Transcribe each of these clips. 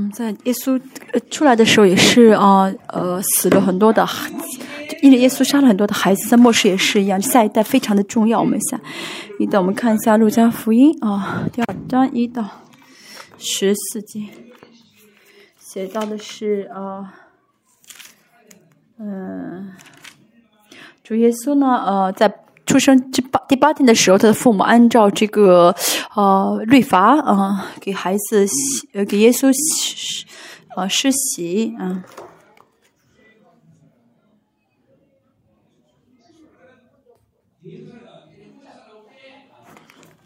嗯，在耶稣呃出来的时候也是啊呃死了很多的孩子，因为耶稣杀了很多的孩子，在末世也是一样，下一代非常的重要。我们下一到我们看一下路加福音啊，第二章一到十四节，写到的是啊，嗯、主耶稣呢呃在。出生第八第八天的时候，他的父母按照这个呃律法啊、给孩子洗呃给耶稣洗呃施洗啊。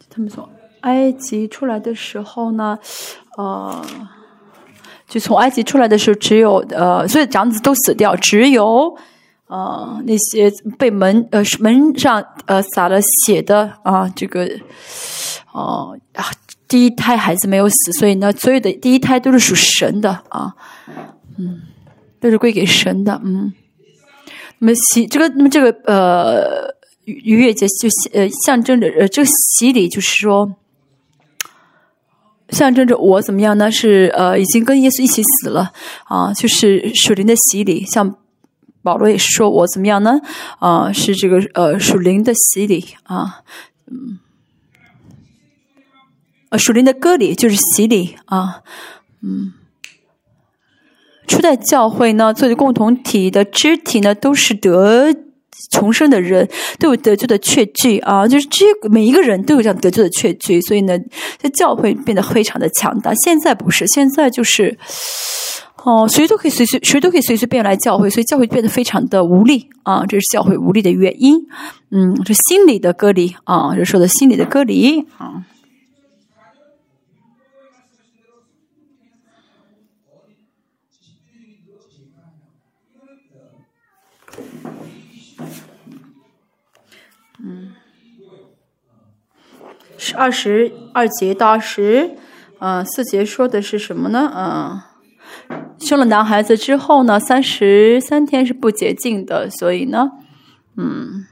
他们从埃及出来的时候呢，呃，就从埃及出来的时候，只有呃，所有长子都死掉，只有呃那些被门呃门上呃洒了血的啊、这个哦啊第一胎孩子没有死，所以呢，所有的第一胎都是属神的啊，嗯，都是归给神的，嗯。那么洗这个，那么这个呃逾逾越节就呃象征着呃这个洗礼，就是说。象征着我怎么样呢？是呃，已经跟耶稣一起死了啊，就是属灵的洗礼。像保罗也是说我怎么样呢？啊，是这个呃属灵的洗礼啊，嗯，呃属灵的割礼就是洗礼啊，嗯。初代教会呢，作为共同体的肢体呢，都是得重生的人，都有得救的确据啊，就是这每一个人都有这样得救的确据，所以呢，这教会变得非常的强大。现在不是，现在就是哦，谁都可以随随谁都可以随随便来教会，所以教会变得非常的无力啊，这是教会无力的原因。嗯，这心理的隔离啊，这说的心理的隔离啊。嗯是二十二节到二十，呃，四节说的是什么呢？嗯、生了男孩子之后呢，三十三天是不洁净的，所以呢，嗯，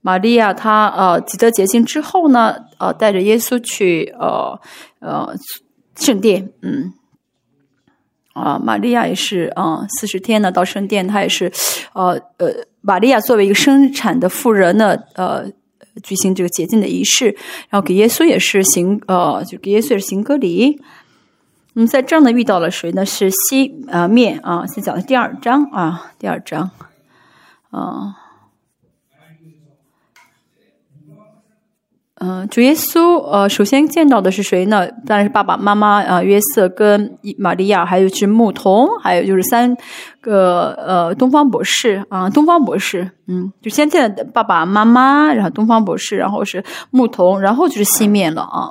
玛利亚她呃记得洁净之后呢，呃，带着耶稣去呃呃圣殿，嗯。啊，玛利亚也是啊，四、十天呢到圣殿，她也是，呃呃，玛利亚作为一个生产的妇人呢，呃，举行这个洁净的仪式，然后给耶稣也是行，呃，就给耶稣也是行割礼。我们在这儿呢遇到了谁呢？是西呃面啊，先讲的第二章啊，第二章，啊。嗯，主耶稣呃，首先见到的是谁呢？当然是爸爸妈妈啊、约瑟跟玛利亚，还有是牧童，还有就是三个呃东方博士啊、东方博士，嗯，就先见爸爸妈妈，然后东方博士，然后是牧童，然后就是西面了啊，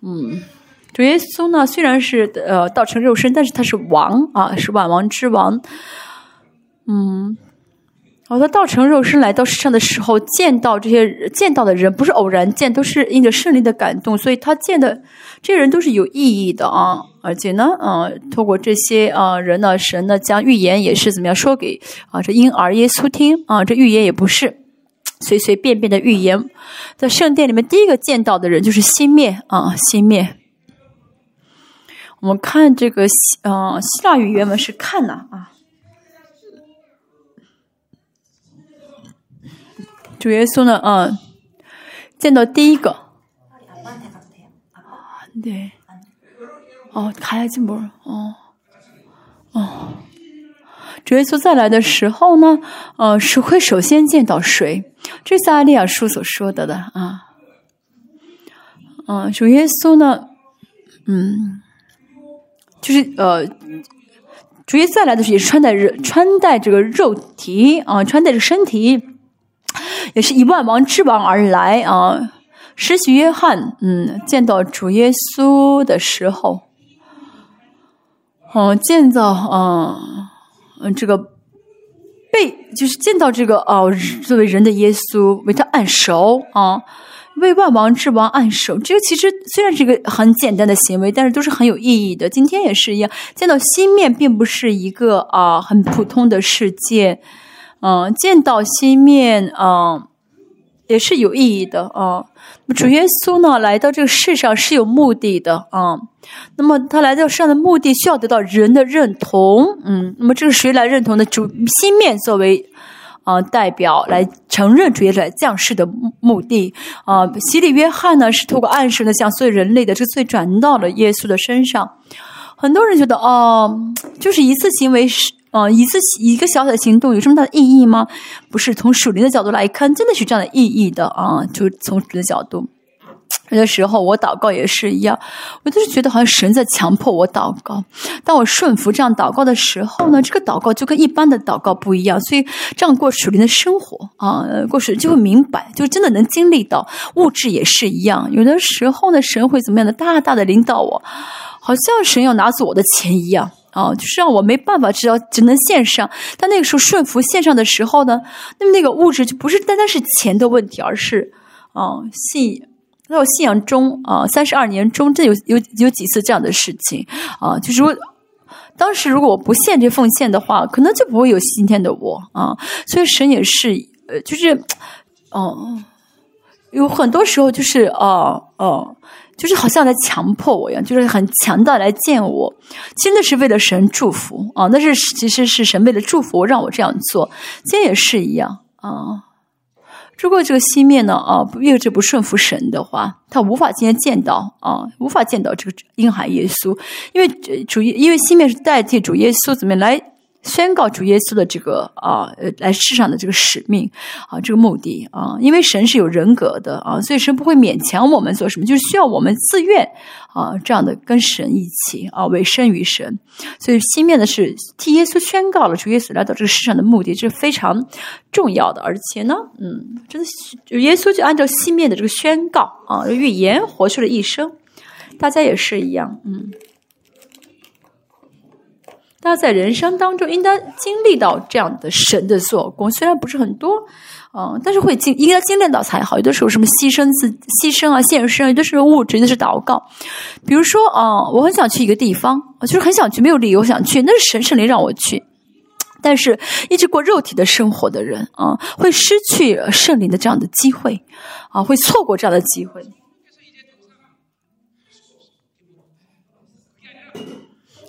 嗯，主耶稣呢虽然是呃道成肉身，但是他是王啊，是万王之王，嗯。哦，他道成肉身来到世上的时候，见到这些见到的人不是偶然见，都是因着圣灵的感动，所以他见的这些人都是有意义的啊。而且呢，呃，透过这些啊、人呢，神呢将预言也是怎么样说给啊这婴儿耶稣听啊，这预言也不是随随便便的预言。在圣殿里面，第一个见到的人就是西面啊，西面。我们看这个希，嗯、希腊语原文是看呐啊。主耶稣呢，嗯、见到第一个，对，哦，卡拉金波，哦，哦，主耶稣再来的时候呢，呃，是会首先见到谁？这是阿利亚书所说的的啊。嗯、主耶稣呢，嗯。就是呃，主耶稣再来的时候也是穿戴肉穿戴这个肉体啊、穿戴着身体。也是以万王之王而来啊！施洗约翰，嗯，见到主耶稣的时候，嗯、见到，嗯、嗯，这个被就是见到这个哦、作为人的耶稣，为他按手啊，为万王之王按手。这个其实虽然是一个很简单的行为，但是都是很有意义的。今天也是一样，见到新面并不是一个啊、很普通的事件。嗯，见到新面，嗯，也是有意义的啊。主耶稣呢，来到这个世上是有目的的啊。那么他来到世上的目的，需要得到人的认同。嗯，那么这个谁来认同呢？主新面作为啊代表来承认主耶稣来降世的目的啊。洗礼约翰呢，是透过暗示呢，将所有人类的这个罪转到了耶稣的身上。很多人觉得哦，就是一次行为是。啊，一次一个小小的行动有这么大的意义吗？不是，从属灵的角度来看，真的是这样的意义的啊。就从属灵的角度，有的时候我祷告也是一样，我都是觉得好像神在强迫我祷告。当我顺服这样祷告的时候呢，这个祷告就跟一般的祷告不一样。所以这样过属灵的生活啊，过属就会明白，就真的能经历到物质也是一样。有的时候呢，神会怎么样的大大的领导我，好像神要拿走我的钱一样。啊，就是让我没办法知道，只能线上。但那个时候顺服线上的时候呢，那么那个物质就不是单单是钱的问题，而是啊信在我信仰中啊三十二年中，这有有有几次这样的事情啊，就是说当时如果我不献这奉献的话，可能就不会有今天的我啊。所以神也是呃，就是哦，有很多时候就是哦哦。就是好像在强迫我一样，就是很强大来见我，真的是为了神祝福啊！那是其实是神为了祝福我，让我这样做。今天也是一样啊。如果这个西面呢啊，越这不顺服神的话，他无法今天见到啊，无法见到这个婴孩耶稣，因为主因为西面是代替主耶稣怎么来。宣告主耶稣的这个啊，呃，来世上的这个使命啊，这个目的啊，因为神是有人格的啊，所以神不会勉强我们做什么，就是需要我们自愿啊，这样的跟神一起啊，委身于神。所以西面的是替耶稣宣告了主耶稣来到这个世上的目的，这是非常重要的。而且呢，嗯，真的是耶稣就按照西面的这个宣告啊，预言活出了一生，大家也是一样，嗯。大家在人生当中应该经历到这样的神的做工，虽然不是很多，嗯，但是会经应该经历到才好。有的时候什么牺牲自牺牲啊，献身，有的是物质，有的是祷告。比如说啊，我很想去一个地方，就是很想去，没有理由想去，那是神圣灵让我去。但是一直过肉体的生活的人啊，会失去圣灵的这样的机会啊，会错过这样的机会。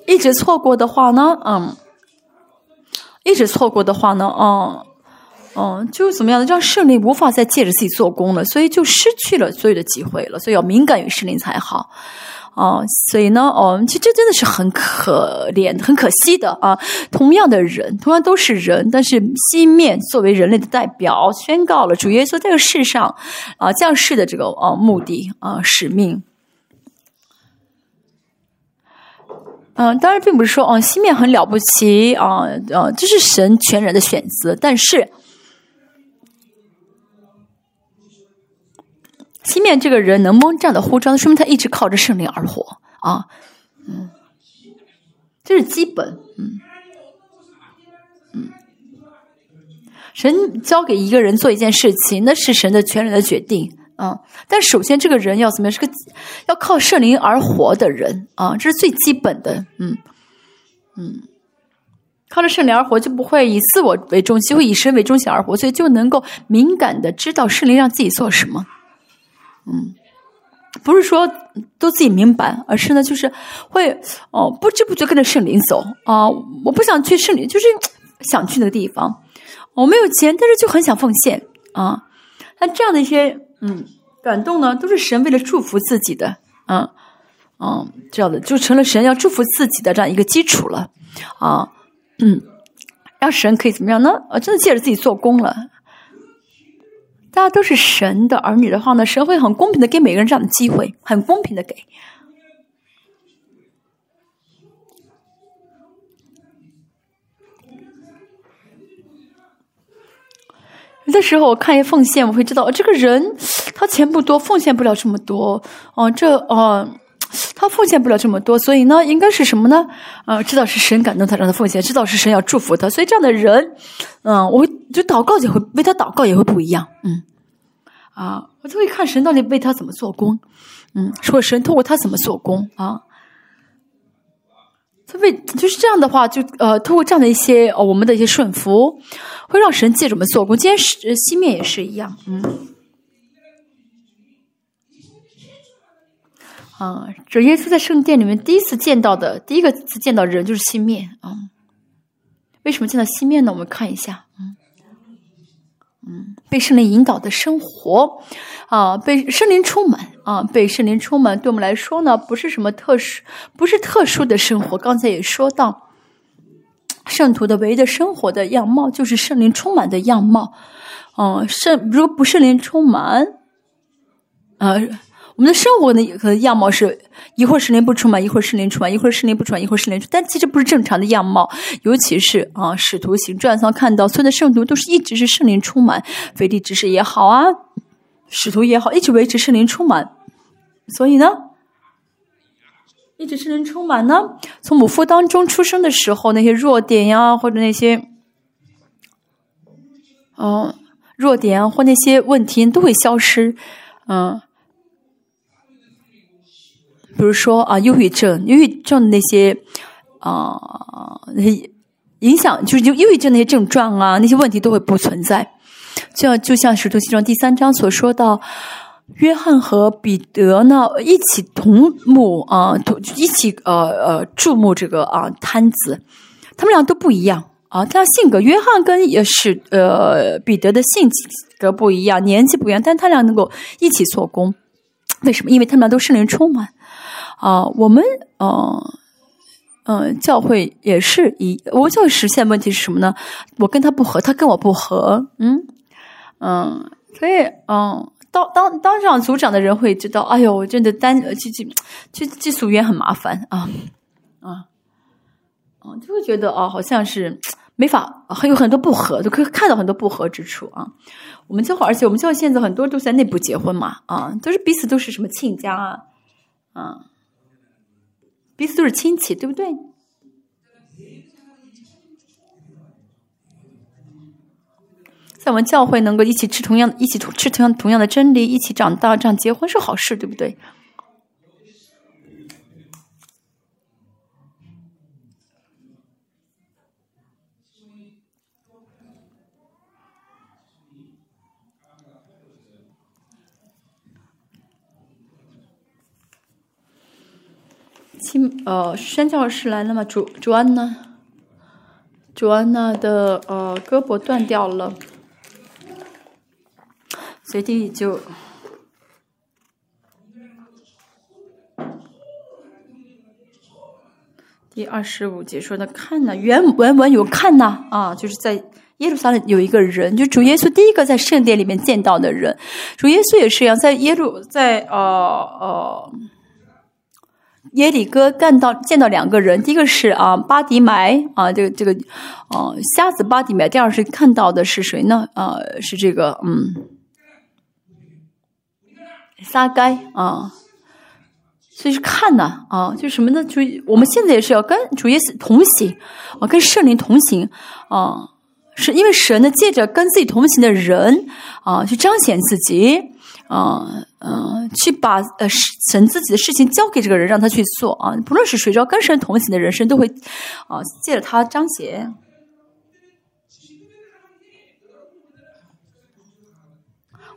一直错过的话呢，嗯，一直错过的话呢，嗯，嗯，就是怎么样呢？让圣灵无法再借着自己做工了，所以就失去了所有的机会了。所以要敏感于圣灵才好，哦，所以呢，哦，其实这真的是很可怜、很可惜的啊。同样的人，同样都是人，但是西面作为人类的代表，宣告了主耶稣这个世上啊降世的这个啊目的啊使命。嗯，当然并不是说哦，西面很了不起啊，呃，这是神全然的选择。但是，西面这个人能蒙这样的呼召，说明他一直靠着圣灵而活啊，嗯，这是基本，嗯，嗯，神交给一个人做一件事情，那是神的全然的决定。啊！但首先，这个人要怎么样？是个要靠圣灵而活的人啊，这是最基本的。嗯嗯，靠着圣灵而活，就不会以自我为中心，会以神为中心而活，所以就能够敏感的知道圣灵让自己做什么。嗯，不是说都自己明白，而是呢，就是会哦，不知不觉跟着圣灵走啊。我不想去圣灵，就是想去那个地方。我没有钱，但是就很想奉献啊。那这样的一些。嗯，感动呢，都是神为了祝福自己的，嗯嗯，这样的就成了神要祝福自己的这样一个基础了，啊，嗯，让神可以怎么样呢？呃，真的借着自己做工了。大家都是神的儿女的话呢，神会很公平的给每个人这样的机会，很公平的给。有的时候我看一奉献，我会知道这个人他钱不多，奉献不了这么多。哦，这哦，他奉献不了这么多，所以呢，应该是什么呢？啊，知道是神感动他让他奉献，知道是神要祝福他，所以这样的人，嗯，我就祷告也会为他祷告也会不一样。嗯，啊，我就会看神到底为他怎么做工。嗯，说神通过他怎么做工啊？他为就是这样的话，就呃，通过这样的一些，我们的一些顺服。会让神借着我们做工。今天是西面也是一样，嗯啊，主耶稣在圣殿里面第一次见到的第一个次见到人就是西面啊。为什么见到西面呢？我们看一下，嗯嗯，被圣灵引导的生活啊，被圣灵充满啊，被圣灵充满，对我们来说呢，不是什么特殊，不是特殊的生活。刚才也说到，圣徒的唯一的生活的样貌就是圣灵充满的样貌。嗯，圣如果不圣灵充满，啊。我们的生活呢，可能样貌是一会儿圣灵不充满，一会儿圣灵充满，一会儿圣灵不充满，一会儿圣灵充。但其实不是正常的样貌，尤其是啊，使徒行传上看到所有的圣徒都是一直是圣灵充满，腓力执事也好啊，使徒也好，一直维持圣灵充满。所以呢，一直圣灵充满呢，从母腹当中出生的时候，那些弱点呀，或者那些，嗯，弱点或那些问题都会消失，嗯。比如说啊，忧郁症，忧郁症那些啊，那些影响，就是忧忧郁症那些症状啊，那些问题都会不存在。就像就像使徒行传第三章所说到，约翰和彼得呢一起同目啊，同一起呃呃注目这个啊摊子，他们俩都不一样啊，他性格，约翰跟也是呃彼得的性格不一样，年纪不一样，但他俩能够一起做工，为什么？因为他们俩都圣灵充满。啊，我们嗯嗯，教会也是一，我教会实现问题是什么呢？我跟他不合，他跟我不合，嗯嗯，所以嗯，当当当上组长的人会知道，哎呦，真的单去去去技术员很麻烦啊啊，嗯，就会觉得哦，好像是没法，还有很多不合，都可以看到很多不合之处啊。我们教会，而且我们教会现在很多都在内部结婚嘛，啊，都是彼此都是什么亲家啊，啊。彼此都是亲戚，对不对？在我们教会能够一起吃同样、一起吃同样同样的真理，一起长大，这样结婚是好事，对不对？亲，呃，宣教士来了吗？主主安呢，主安娜的呃胳膊断掉了，所以弟就第二十五节说的看呢，原文文有看呐啊，就是在耶路撒冷有一个人，就主耶稣第一个在圣殿里面见到的人，主耶稣也是一样，在耶路在呃呃。耶里哥干到见到两个人，第一个是啊巴迪买啊这个这个，哦瞎子巴迪买，第二是看到的是谁呢？啊是这个嗯撒该啊，所以是看呐啊就什么呢？就我们现在也是要跟主耶稣同行啊，跟圣灵同行啊，是因为神呢借着跟自己同行的人啊去彰显自己。啊嗯，去把呃神自己的事情交给这个人，让他去做啊。不论是谁，只要跟神同行的人生，都会啊借着他彰显。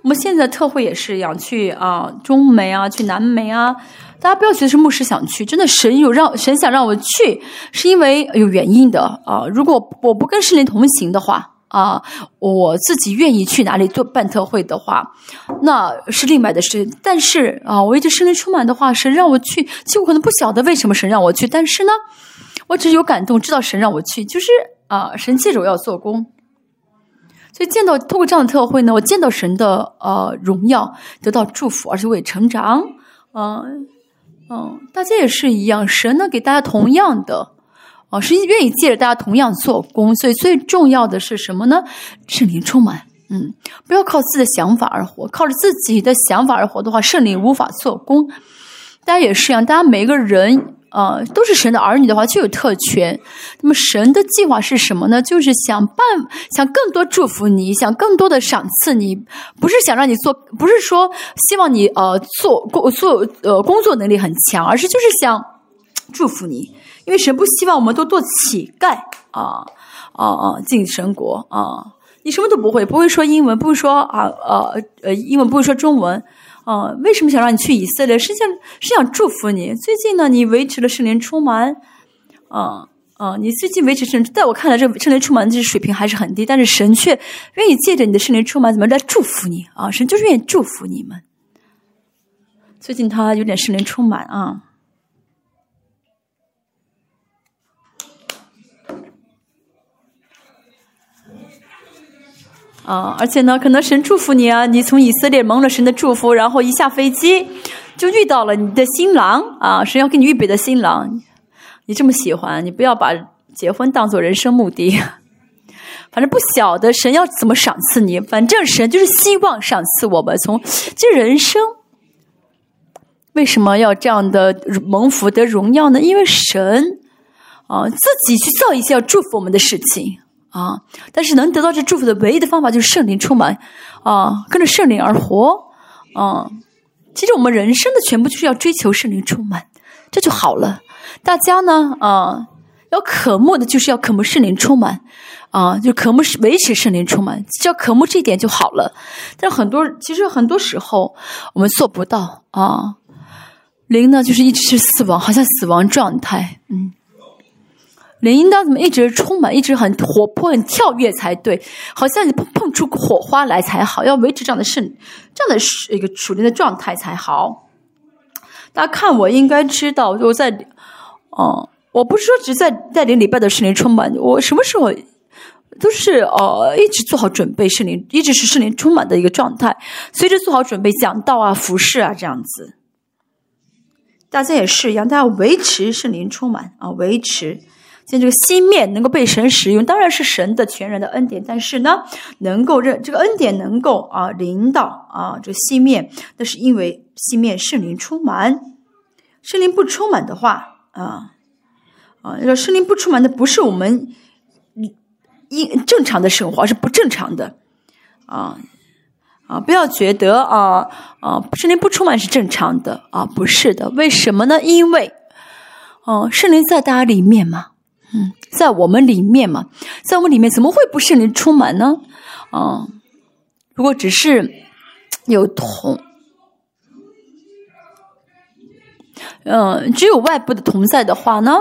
我们现在特会也是一样，去啊中美啊，去南美啊。大家不要觉得是牧师想去，真的神有让神想让我去，是因为有原因的啊。如果我不跟圣灵同行的话。啊，我自己愿意去哪里做办特会的话，那是另外的事。但是啊，我一直圣灵充满的话，神让我去，其实我可能不晓得为什么神让我去。但是呢，我只有感动，知道神让我去，就是啊，神借着我要做工。所以见到通过这样的特会呢，我见到神的呃荣耀，得到祝福，而且我也成长。嗯嗯，大家也是一样，神呢给大家同样的。哦，是愿意借着大家同样做工，所以最重要的是什么呢？圣灵充满，嗯，不要靠自己的想法而活，靠着自己的想法而活的话，圣灵无法做工。大家也是一样，大家每个人啊都是神的儿女的话，就有特权。那么神的计划是什么呢？就是想办，想更多祝福你，想更多的赏赐你，不是想让你做，不是说希望你呃做工做呃工作能力很强，而是就是想祝福你。因为神不希望我们都做乞丐啊啊啊进神国啊！你什么都不会，不会说英文，不会说啊呃呃英文，不会说中文啊，为什么想让你去以色列？是想是想祝福你。最近呢，你维持了圣灵充满，啊啊，你最近维持圣，在我看来，这圣灵充满这水平还是很低，但是神却愿意借着你的圣灵充满，怎么来祝福你啊？神就是愿意祝福你们。最近他有点圣灵充满啊。啊，而且呢，可能神祝福你啊，你从以色列蒙了神的祝福，然后一下飞机就遇到了你的新郎啊，神要给你预备的新郎，你这么喜欢，你不要把结婚当做人生目的，反正不晓得神要怎么赏赐你，反正神就是希望赏赐我们从这人生为什么要这样的蒙福得荣耀呢？因为神啊自己去造一些要祝福我们的事情。啊！但是能得到这祝福的唯一的方法就是圣灵充满，啊，跟着圣灵而活，啊，其实我们人生的全部就是要追求圣灵充满，这就好了。大家呢，啊，要渴慕的就是要渴慕圣灵充满，啊，就渴慕维持圣灵充满，只要渴慕这一点就好了。但很多其实很多时候我们做不到啊，灵呢就是一直是死亡，好像死亡状态，嗯。灵应当怎么一直充满，一直很活泼、很跳跃才对，好像你碰碰出火花来才好，要维持这样的圣这样的一个属灵的状态才好。大家看我应该知道，我在哦，我不是说只在带领礼拜的圣灵充满，我什么时候都是呃一直做好准备，圣灵一直是圣灵充满的一个状态，随着做好准备讲道啊、服饰啊这样子。大家也是一样，大家维持圣灵充满啊，维持。现在这个心面能够被神使用，当然是神的全然的恩典。但是呢，能够认这个恩典能够啊领导啊这个心面，那是因为心面圣灵充满。圣灵不充满的话啊啊，要圣灵不充满的不是我们一正常的生活，而是不正常的啊啊！不要觉得啊啊圣灵不充满是正常的啊，不是的。为什么呢？因为哦，圣灵在大家里面嘛。嗯，在我们里面嘛，在我们里面怎么会不圣灵充满呢？啊，如果只是有同，嗯，只有外部的同在的话呢，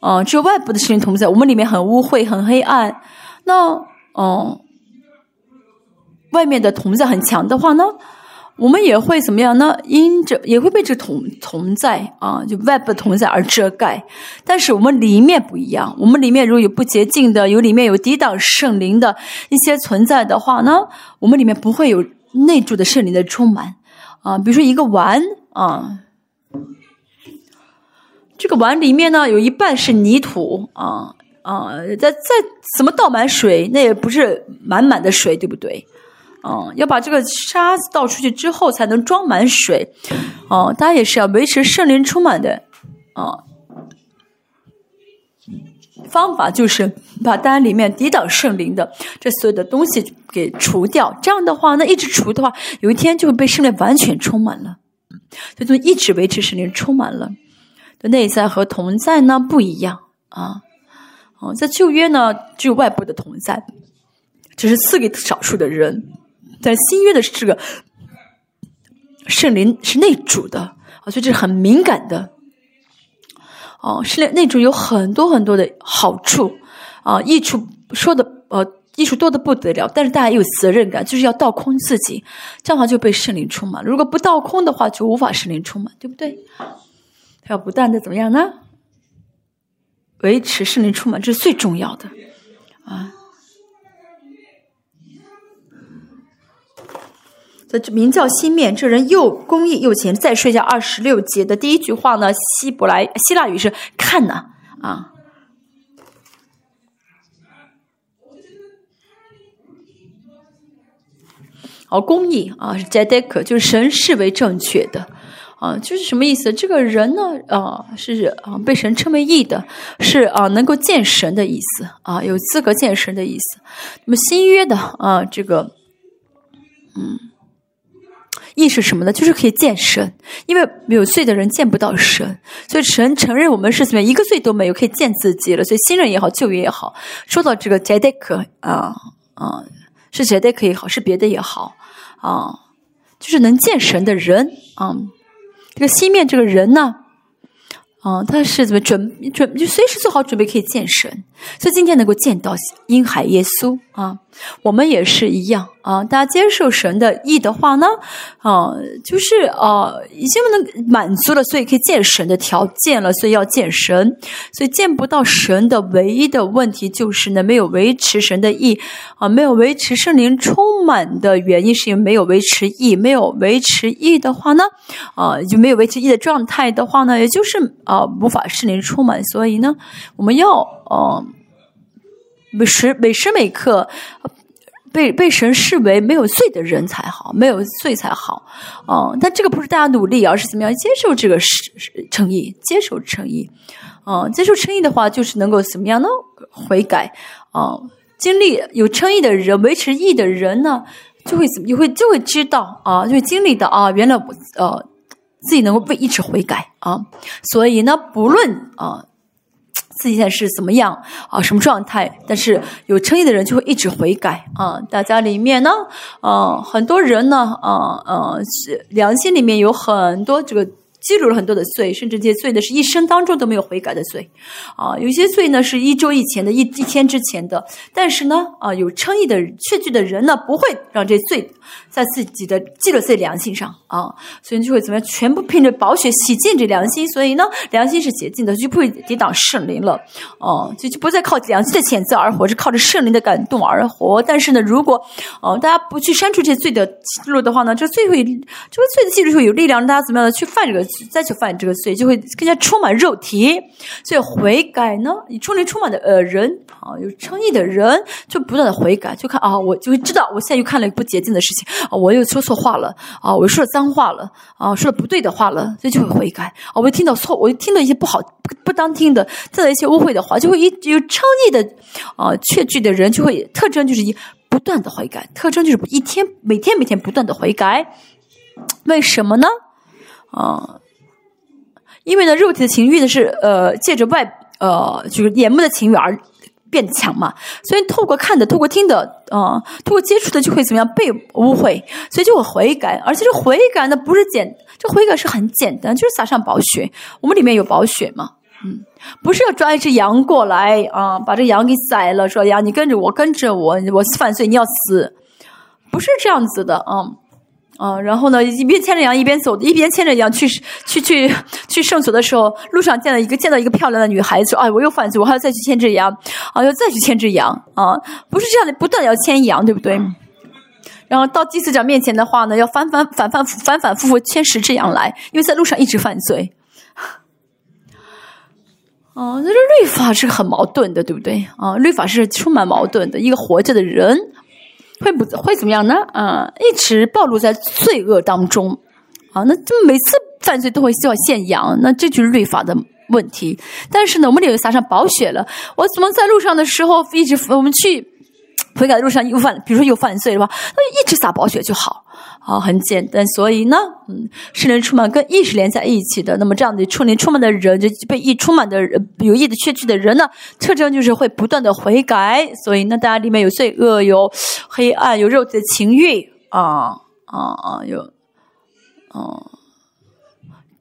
嗯，只有外部的圣灵同在，我们里面很污秽、很黑暗，那，嗯，外面的同在很强的话呢？我们也会怎么样呢？因着也会被这同同在啊，就外部的同在而遮盖。但是我们里面不一样，我们里面如果有不洁净的，有里面有抵挡圣灵的一些存在的话呢，我们里面不会有内住的圣灵的充满啊。比如说一个碗啊，这个碗里面呢有一半是泥土啊啊，再再怎么倒满水，那也不是满满的水，对不对？嗯，要把这个沙子倒出去之后，才能装满水。哦，大家也是要维持圣灵充满的。啊，方法就是把单里面抵挡圣灵的这所有的东西给除掉。这样的话，那一直除的话，有一天就会被圣灵完全充满了。就就一直维持圣灵充满了。的内在和同在呢不一样啊。哦，在旧约呢只有外部的同在，只是赐给少数的人。在新约的这个圣灵是内主的啊，所以这是很敏感的哦。圣灵内主有很多很多的好处啊，益处说的呃，益处多的不得了。但是大家有责任感，就是要倒空自己，这样的话就被圣灵充满。如果不倒空的话，就无法圣灵充满，对不对？他要不断的怎么样呢？维持圣灵充满，这是最重要的这名叫西面，这人又公义又虔。再说一下二十六节的第一句话呢？希伯来希腊语是看呢啊。哦，公义啊是 Jadek，就是神视为正确的啊，就是什么意思？这个人呢啊是啊被神称为义的，是啊能够见神的意思啊，有资格见神的意思。那么新约的啊这个嗯。意是什么呢？就是可以见神，因为没有罪的人见不到神，所以神承认我们是怎么样一个罪都没有，可以见自己了。所以新人也好，旧约也好，说到这个 j a d e k 啊啊，是 j a d e k 也好，是别的也好啊，就是能见神的人啊。这个西面这个人呢，啊，他是怎么准准就随时做好准备可以见神，所以今天能够见到婴海耶稣啊，我们也是一样。啊，大家接受神的意的话呢，啊，就是啊，已经能满足了，所以可以见神的条件了，所以要见神，所以见不到神的唯一的问题就是呢，没有维持神的意。啊，没有维持圣灵充满的原因是因为没有维持意，没有维持意的话呢，啊，就没有维持意的状态的话呢，也就是啊，无法圣灵充满，所以呢，我们要呃，每时每时每刻。被被神视为没有罪的人才好，没有罪才好，哦，但这个不是大家努力，而是怎么样接受这个是诚意，接受诚意，哦，接受诚意的话，就是能够怎么样呢？悔改，哦，经历有诚意的人，维持义的人呢，就会怎么，就会就会知道啊，就会经历的啊，原来呃自己能够被一直悔改啊，所以呢，不论啊。自己现在是怎么样啊？什么状态？但是有诚意的人就会一直悔改啊！大家里面呢，啊，很多人呢，啊啊，良心里面有很多这个。记录了很多的罪，甚至这些罪呢是一生当中都没有悔改的罪，啊，有些罪呢是一周以前的一一天之前的，但是呢，啊，有称义的确据的人呢，不会让这罪在自己的记录在良心上啊，所以就会怎么样，全部凭着宝血洗净这良心，所以呢，良心是洁净的，就不会抵挡圣灵了，哦，就就不再靠良心的谴责而活，是靠着圣灵的感动而活。但是呢，如果哦大家不去删除这罪的记录的话呢，这罪会这个罪的记录会有力量让大家怎么样的去犯这个。再去犯这个罪，就会更加充满肉体。所以悔改呢，你充灵充满的呃人啊，有诚意的人，就不断的悔改，就看啊，我就会知道，我现在又看了一不洁净的事情啊，我又说错话了啊，我说了脏话了啊，说了不对的话了，所以就会悔改啊。我听到错，我听到一些不好、不当听的，再来一些污秽的话，就会一有诚意的啊，确据的人就会特征就是一不断的悔改，特征就是一天每天每天不断的悔改，为什么呢？啊？因为呢，肉体的情欲呢是呃借着外呃就是眼目的情欲而变强嘛，所以透过看的、透过听的啊、透过接触的就会怎么样被污秽，所以就会悔改，而且这悔改呢不是简，这悔改是很简单，就是撒上宝血，我们里面有宝血嘛，嗯，不是要抓一只羊过来啊，把这羊给宰了，说羊你跟着我，跟着我，我犯罪你要死，不是这样子的啊。啊，然后呢，一边牵着羊一边走，一边牵着羊去去去去圣所的时候，路上见到一个见到一个漂亮的女孩子，哎，我又犯罪，我还要再去牵只羊，啊，要再去牵只羊，啊，不是这样的，不断要牵羊，对不对？然后到祭司长面前的话呢，要反反反反反反复复牵十只羊来，因为在路上一直犯罪。啊，那这律法是很矛盾的，对不对？啊，律法是充满矛盾的，一个活着的人。会不会怎么样呢？啊，一直暴露在罪恶当中，啊，那就每次犯罪都会需要献羊，那这就是律法的问题。但是呢，我们里面撒上宝血了，我怎么在路上的时候一直我们去悔改的路上又犯，比如说又犯罪的话，那一直撒宝血就好。啊，很简单，所以呢，嗯，圣灵充满跟意识连在一起的，那么这样的圣灵充满的人，就被意充满的人，有意的缺据的人呢，特征就是会不断的悔改。所以呢，大家里面有罪恶，有黑暗，有肉体的情欲，啊啊啊，有，啊。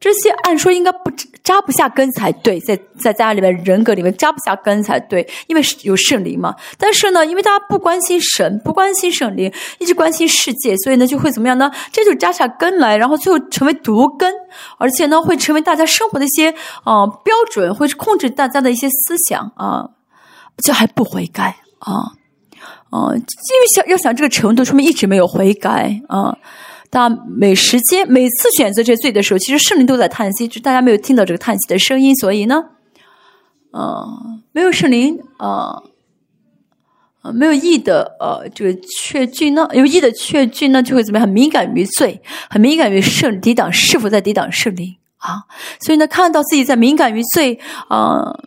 这些按说应该不扎不下根才对，在在家里面人格里面扎不下根才对，因为有圣灵嘛。但是呢，因为大家不关心神，不关心圣灵，一直关心世界，所以呢，就会怎么样呢？这就扎下根来，然后最后成为毒根，而且呢，会成为大家生活的一些啊标准，会控制大家的一些思想啊，这还不悔改啊啊！因为想要想这个程度，说明一直没有悔改啊。大每时间每次选择这罪的时候，其实圣灵都在叹息，就大家没有听到这个叹息的声音，所以呢，呃，没有圣灵，呃，呃，没有义的，呃，这个确据呢，有义的确据呢，就会怎么样？很敏感于罪，很敏感于圣抵挡是否在抵挡圣灵啊，所以呢，看到自己在敏感于罪，啊。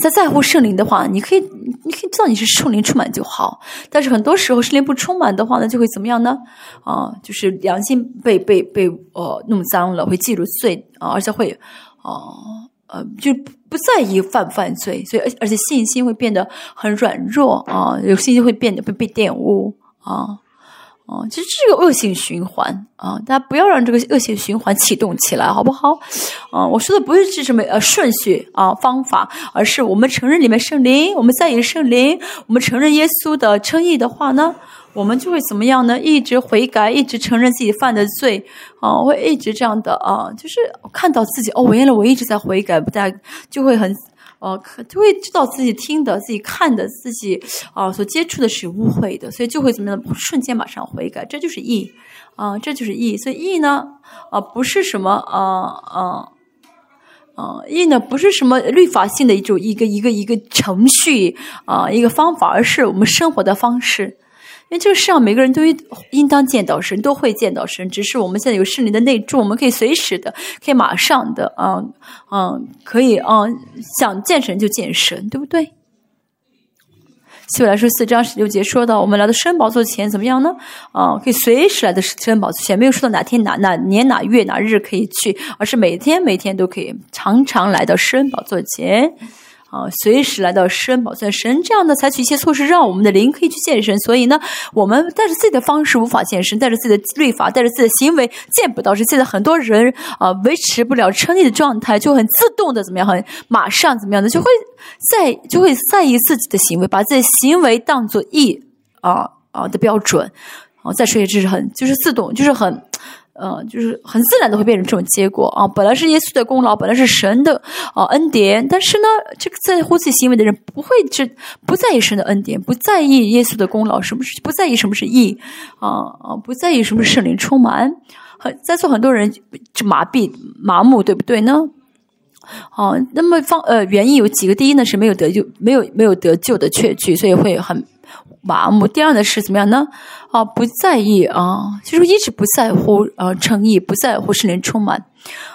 在在乎圣灵的话，你可以，你可以知道你是圣灵充满就好。但是很多时候圣灵不充满的话呢，就会怎么样呢？啊，就是良心被被被呃弄脏了，会记录罪啊，而且会啊呃就不在意犯不犯罪，所以而而且信心会变得很软弱啊，有信心会变得被被玷污啊哦，其实这个恶性循环啊，大家不要让这个恶性循环启动起来，好不好？啊，我说的不是是什么呃顺序啊方法，而是我们承认里面圣灵，我们在意圣灵，我们承认耶稣的称义的话呢，我们就会怎么样呢？一直悔改，一直承认自己犯的罪啊，会一直这样的啊，就是看到自己哦，原来我一直在悔改，不但就会很。哦，可就会知道自己听的、自己看的、自己啊所接触的是误会的，所以就会怎么样？瞬间马上悔改，这就是义啊，这就是义。所以义呢，啊不是什么啊啊啊义呢不是什么律法性的一种一个一个一个程序啊一个方法，而是我们生活的方式。因为这个世上每个人都应当见到神，都会见到神，只是我们现在有圣灵的内助，我们可以随时的，可以马上的，啊，嗯，可以啊，想见神就见神，对不对？希伯来书四章十六节说到，我们来到申宝座前怎么样呢？啊，可以随时来到申宝座前，没有说到哪天哪哪年哪月哪日可以去，而是每天每天都可以常常来到申宝座前。啊，随时来到神宝座神这样呢采取一些措施，让我们的灵可以去见神。所以呢，我们带着自己的方式无法见神，带着自己的律法，带着自己的行为见不到神。现在很多人啊，维持不了称义的状态，就很自动的怎么样，很马上怎么样的，就会在就会在意自己的行为，把自己的行为当做义啊啊的标准。啊，再说一次，是很就是自动，就是很。呃，就是很自然的会变成这种结果啊！本来是耶稣的功劳，本来是神的啊恩典，但是呢，这个在乎自己行为的人不会只不在意神的恩典，不在意耶稣的功劳，什么是不在意什么是义啊啊，不在意什么是圣灵充满，很在座很多人就麻痹麻木，对不对呢？啊，那么方呃原因有几个，第一呢是没有得救，没有没有得救的确据，所以会很。麻木。第二呢是怎么样呢？啊，不在意啊，就是一直不在乎啊，诚意不在乎圣灵充满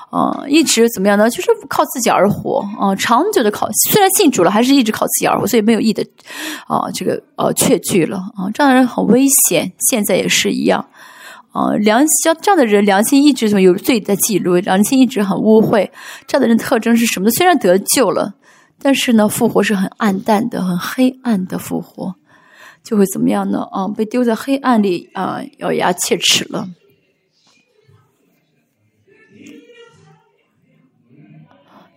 啊，一直怎么样呢？就是靠自己而活啊，长久的靠，虽然信主了，还是一直靠自己而活，所以没有义的啊，这个呃确据了啊，这样的人很危险。现在也是一样啊，良像这样的人良心一直有罪的记录，良心一直很污秽。这样的人特征是什么呢？虽然得救了，但是呢，复活是很暗淡的、很黑暗的复活。就会怎么样呢？啊，被丢在黑暗里啊，咬牙切齿了。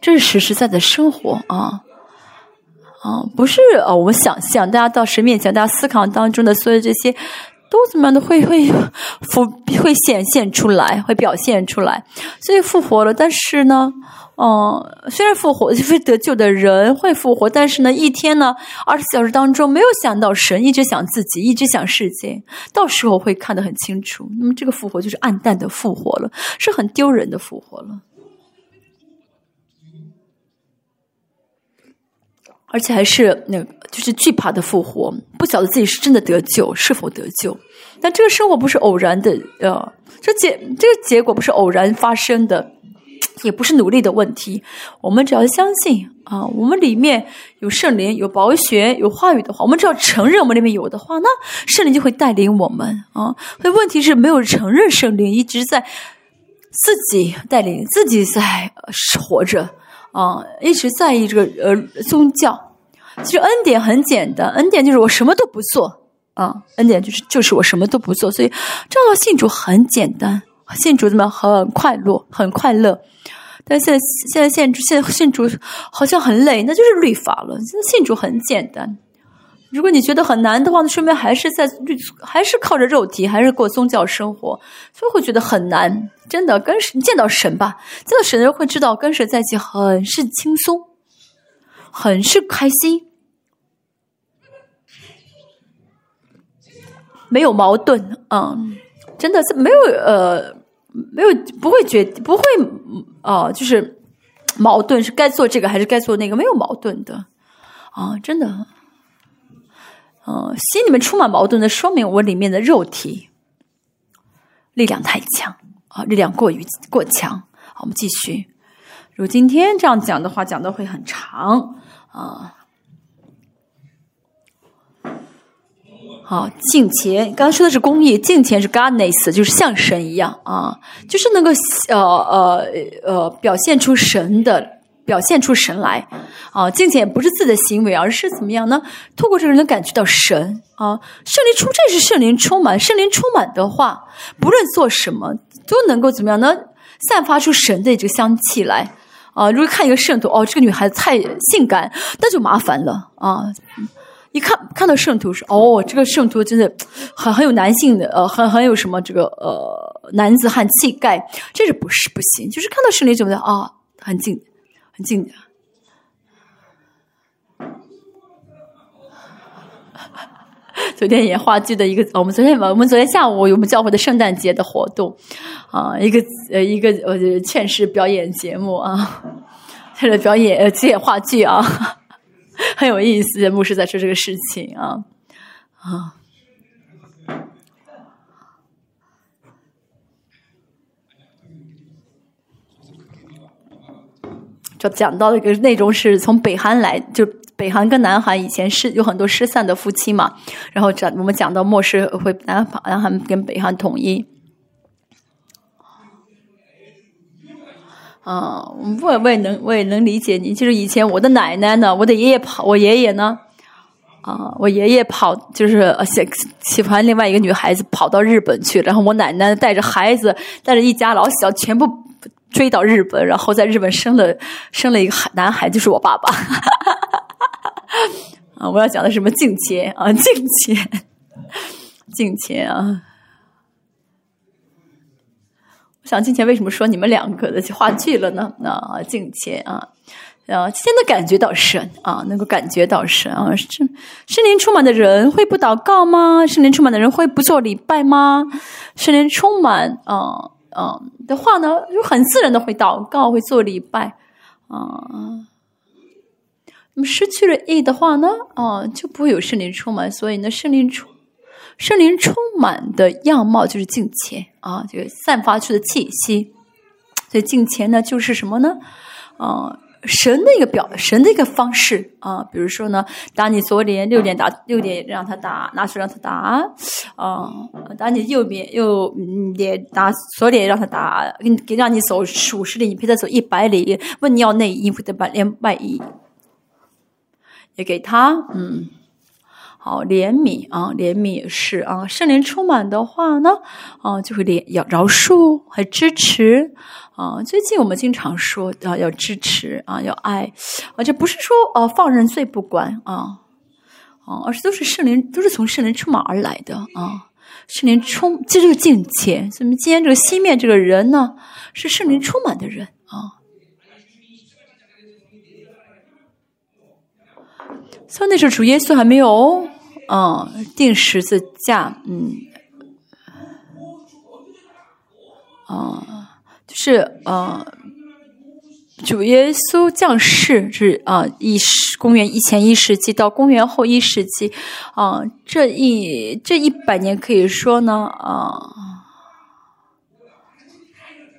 这是实实在在的生活啊啊，不是啊，我们想象，大家到神面前，大家思考当中的所有这些，都怎么样的会 会复会显现出来，会表现出来，所以复活了。但是呢？嗯，虽然复活，非得救的人会复活，但是呢，一天呢，二十四小时当中没有想到神，一直想自己，一直想世界，到时候会看得很清楚。那么这个复活就是暗淡的复活了，是很丢人的复活了，而且还是那个是惧怕的复活，不晓得自己是真的得救，是否得救。但这个生活不是偶然的，呃，这结这个结果不是偶然发生的。也不是努力的问题，我们只要相信啊，我们里面有圣灵、有宝血、有话语的话，我们只要承认我们里面有的话，那圣灵就会带领我们啊。所以问题是没有承认圣灵，一直在自己带领自己在活着啊，一直在意这个呃宗教。其实恩典很简单，恩典就是我什么都不做啊，恩典就是就是我什么都不做，所以这样的信主很简单。信主怎么很快乐，很快乐？但现在现在信主现在信主好像很累，那就是律法了。现在信主很简单。如果你觉得很难的话，那说明还是在律，还是靠着肉体，还是过宗教生活，所以会觉得很难。真的跟神见到神吧，见到神的人会知道跟神在一起很是轻松，很是开心，没有矛盾。嗯，真的是没有呃。没有，不会觉不会，哦，就是矛盾是该做这个还是该做那个，没有矛盾的，啊，真的，嗯，心里面充满矛盾的，说明我里面的肉体力量太强啊，力量过于过强。好，我们继续。如果今天这样讲的话，讲的会很长啊。好，敬虔，刚刚说的是公益，敬虔是 godness，就是像神一样啊，就是能够呃呃呃，表现出神的表现出神来啊。敬虔不是自己的行为，而是怎么样呢？透过这个人能感觉到神啊，圣灵出，这是圣灵充满。圣灵充满的话，不论做什么都能够怎么样呢？散发出神的这个香气来啊。如果看一个圣徒，哦，这个女孩子太性感，那就麻烦了啊。一看看到圣徒是哦，这个圣徒真的很很有男性的呃，很很有什么这个呃男子汉气概，这是不是不行？就是看到是那种的啊，很近很近的 昨天演话剧的一个，我们昨天我们昨天下午我们教会的圣诞节的活动啊，一个呃一个呃劝世表演节目啊，他的表演呃演话剧啊。很有意思，牧师在说这个事情啊啊，就讲到一个内容是从北韩来，就北韩跟南韩以前是有很多失散的夫妻嘛，然后讲我们讲到末世会南南韩跟北韩统一。啊，我我也能我也能理解你。就是以前我的奶奶呢，我的爷爷跑，我爷爷呢，啊，我爷爷跑就是喜喜欢另外一个女孩子跑到日本去，然后我奶奶带着孩子，带着一家老小全部追到日本，然后在日本生了生了一个孩男孩，就是我爸爸。啊，我要讲的什么敬钱啊，敬钱，敬钱啊。我想敬前为什么说你们两个的话剧了呢？啊，敬前啊，啊，今天的感觉到神啊，能够感觉到神啊，圣圣灵充满的人会不祷告吗？圣灵充满的人会不做礼拜吗？圣灵充满啊啊的话呢，就很自然的会祷告，会做礼拜啊。那么失去了意的话呢，啊，就不会有圣灵充满。所以呢，圣灵充。圣灵充满的样貌就是敬虔啊，就散发出的气息。所以敬虔呢，就是什么呢？啊，神的一个表，神的一个方式啊。比如说呢，打你左脸，六点打六点让他打，拿出让他打啊。打你右边右脸打左脸让他打，给给让你走五十里，你陪他走一百里。问你要内衣，或者把连外衣也给他，嗯。好，怜悯啊，怜悯也是啊。圣灵充满的话呢，啊，就会怜要饶恕和支持啊。最近我们经常说啊，要支持啊，要爱，而且不是说呃放任罪不管啊，啊，而是都是圣灵，都是从圣灵充满而来的啊。圣灵充，这就是境界。所以今天这个西面这个人呢，是圣灵充满的人啊。所以那时候主耶稣还没有。嗯，定十字架，嗯，啊，就是呃，主耶稣降世是啊，一世公元一前一世纪到公元后一世纪，啊，这一这一百年可以说呢，啊。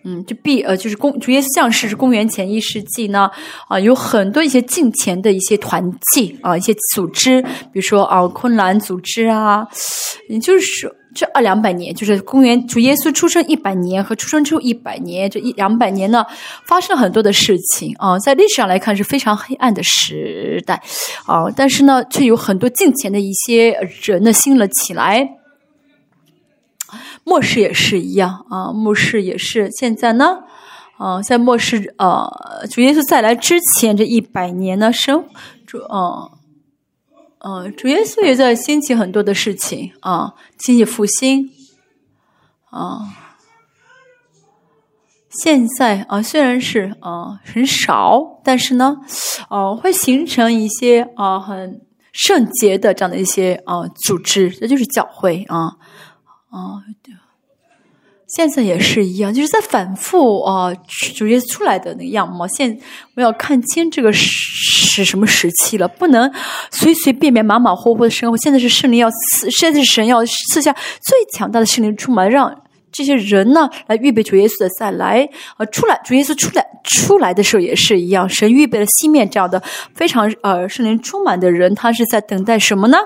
嗯，就必呃，就是公主耶稣降世是公元前一世纪呢，啊，有很多一些近前的一些团契啊，一些组织，比如说啊，昆兰组织啊，也就是说这二两百年，就是公元主耶稣出生一百年和出生之后一百年这一两百年呢，发生了很多的事情啊，在历史上来看是非常黑暗的时代啊，但是呢，却有很多近前的一些人呢兴了起来。末世也是一样啊，末世也是现在呢，啊，在末世呃，主耶稣再来之前这一百年呢，生主啊，呃，主耶稣也在兴起很多的事情啊，兴起复兴啊。现在啊，虽然是啊很少，但是呢，哦，会形成一些啊很圣洁的这样的一些啊组织，这就是教会啊。啊，现在也是一样，就是在反复啊，主耶稣出来的那个样貌。现我要看清这个是什么时期了，不能随随便便、马马虎虎的生活。现在是圣灵要赐，现在是神要赐下最强大的圣灵充满，让这些人呢来预备主耶稣的再来。啊，出来，主耶稣出来出来的时候也是一样，神预备了西面这样的非常呃圣灵充满的人，他是在等待什么呢？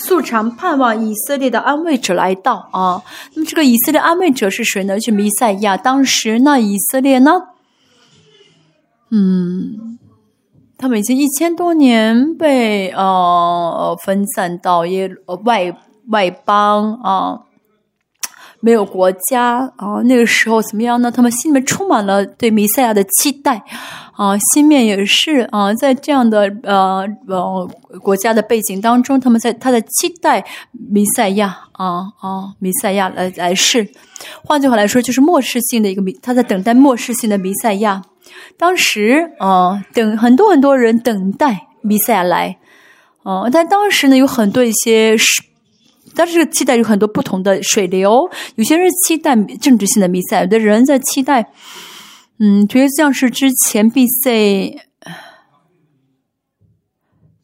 素常盼望以色列的安慰者来到啊，那么这个以色列安慰者是谁呢？是弥赛亚。当时呢，以色列呢，嗯，他们已经一千多年被呃分散到耶呃外外邦啊。没有国家啊，那个时候怎么样呢？他们心里面充满了对弥赛亚的期待啊，西面也是啊，在这样的呃呃国家的背景当中，他们在他在期待弥赛亚啊啊弥赛亚来来世。换句话来说，就是末世性的一个弥，他在等待末世性的弥赛亚。当时啊，等很多很多人等待弥赛亚来啊，但当时呢，有很多一些是。但是这个期待有很多不同的水流，有些人期待政治性的弥赛，有的人在期待，嗯，觉得像是之前 B C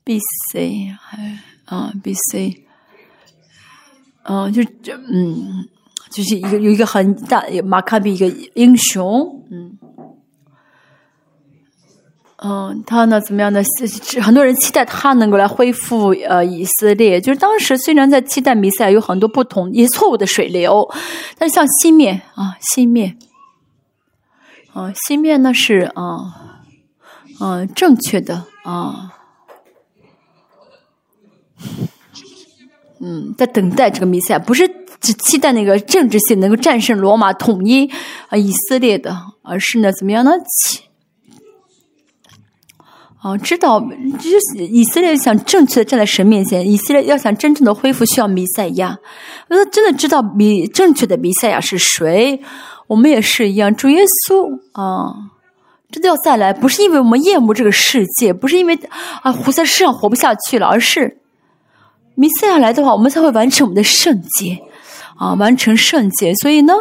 B C 还啊 B C，嗯，就就嗯，就是一个有一个很大马卡比一个英雄，嗯。嗯，他呢怎么样呢？很多人期待他能够来恢复呃以色列。就是当时虽然在期待弥赛有很多不同也错误的水流，但是像西面啊西面，啊西面呢是啊嗯正确的啊，嗯在等待这个弥赛，不是只期待那个政治性能够战胜罗马统一啊以色列的，而是呢怎么样呢？哦，知道，就是以色列想正确的站在神面前，以色列要想真正的恢复，需要弥赛亚。他真的知道弥正确的弥赛亚是谁，我们也是一样。主耶稣啊，真的要再来，不是因为我们厌恶这个世界，不是因为啊活在世上活不下去了，而是弥赛亚来的话，我们才会完成我们的圣洁啊，完成圣洁。所以呢。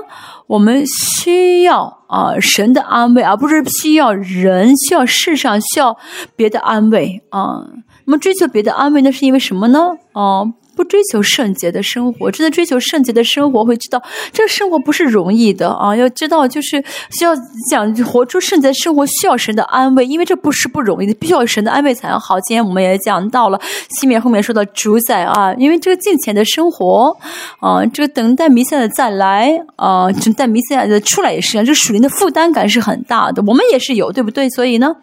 我们需要啊神的安慰，而不是需要人需要世上需要别的安慰啊。那么追求别的安慰，那是因为什么呢？啊。不追求圣洁的生活，真的追求圣洁的生活，会知道这个生活不是容易的啊！要知道，就是需要讲活出圣洁生活，需要神的安慰，因为这不是不容易的，必须要神的安慰才好。今天我们也讲到了西面后面说到主宰啊，因为这个近前的生活啊，这个等待弥赛的再来啊，等待弥赛的出来也是一样，这属灵的负担感是很大的，我们也是有，对不对？所以呢，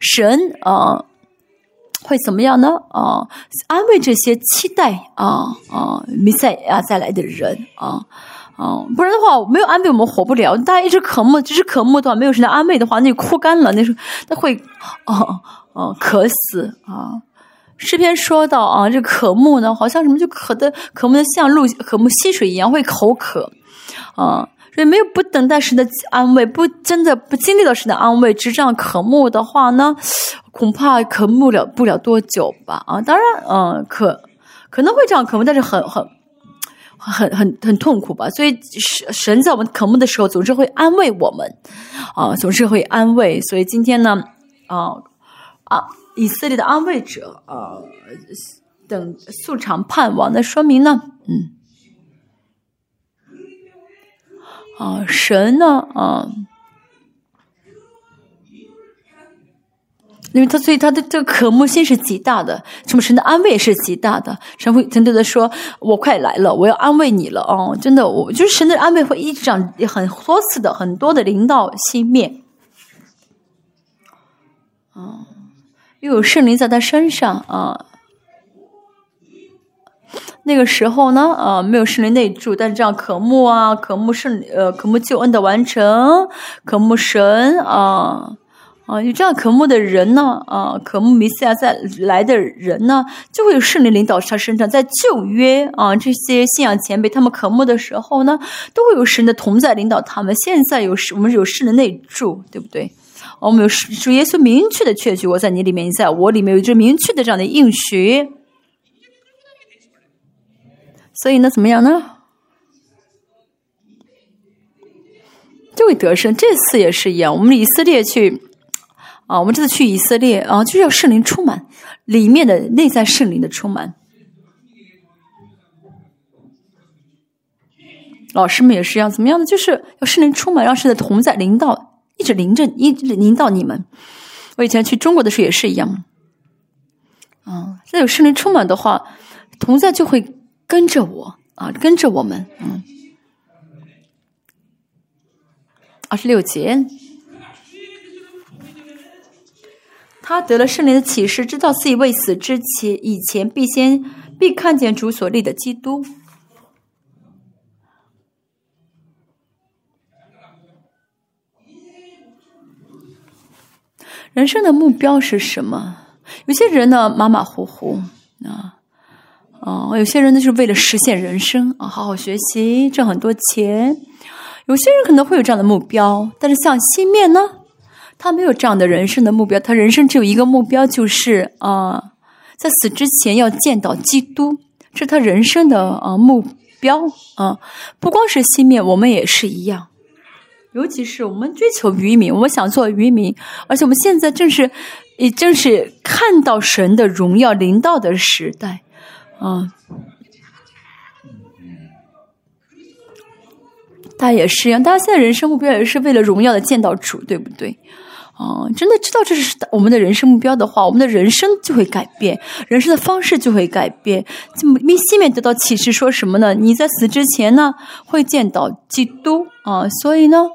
神啊。会怎么样呢？啊，安慰这些期待啊啊弥赛亚再来的人啊啊，不然的话没有安慰我们活不了。大家一直渴慕，只是渴慕的话，没有神的安慰的话，那就枯干了。那时候那会哦哦渴死啊。诗篇说到啊，这渴慕呢，好像什么就渴的渴慕的像露渴慕溪水一样，会口渴啊。所以没有不等待神的安慰，不真的不经历到神的安慰，只这样渴慕的话呢，恐怕渴慕了不了多久吧。啊，当然，嗯，可可能会这样渴慕，但是很很很很很痛苦吧。所以神神在我们渴慕的时候，总是会安慰我们，啊，总是会安慰。所以今天呢，啊啊，以色列的安慰者啊，等素常盼望，那说明呢，嗯。啊，神呢？啊，因为他所以他的这个渴慕心是极大的，什么神的安慰是极大的。神会真正的说：“我快来了，我要安慰你了。”哦，真的，我就是神的安慰会一直讲很多次的，很多的临到心面。啊，又有圣灵在他身上啊。那个时候呢，啊，没有圣灵内住，但是这样渴慕啊，渴慕圣，呃，渴慕救恩的完成，渴慕神啊，啊，有这样渴慕的人呢，啊，渴慕弥赛亚在来的人呢，就会有圣灵领导他身上。在旧约啊，这些信仰前辈他们渴慕的时候呢，都会有神的同在领导他们。现在有我们有圣灵内住，对不对？我们有主耶稣明确的确据，我在你里面，你在我里面，有这明确的这样的应许。所以呢，怎么样呢？就会得胜。这次也是一样，我们以色列去啊，我们这次去以色列啊，就是要圣灵充满里面的内在圣灵的充满。老师们也是一样，怎么样呢？就是要圣灵充满，让圣的同在领导，一直领着，一直领导你们。我以前去中国的时候也是一样，啊，那有圣灵充满的话，同在就会。跟着我啊，跟着我们，嗯，二十六节，他得了圣灵的启示，知道自己未死之前以前必先必看见主所立的基督。人生的目标是什么？有些人呢马马虎虎啊，哦，有些人呢是为了实现人生啊，好好学习，挣很多钱。有些人可能会有这样的目标，但是像西面呢，他没有这样的人生的目标，他人生只有一个目标，就是啊，在死之前要见到基督，这是他人生的啊目标啊。不光是西面，我们也是一样。尤其是我们追求渔民，我们想做渔民，而且我们现在正是，也正是看到神的荣耀临到的时代，啊，大家也是一样，大家现在人生目标也是为了荣耀的见到主，对不对？啊，真的知道这是我们的人生目标的话，我们的人生就会改变，人生的方式就会改变。明西面得到启示说什么呢？你在死之前呢，会见到基督啊，所以呢。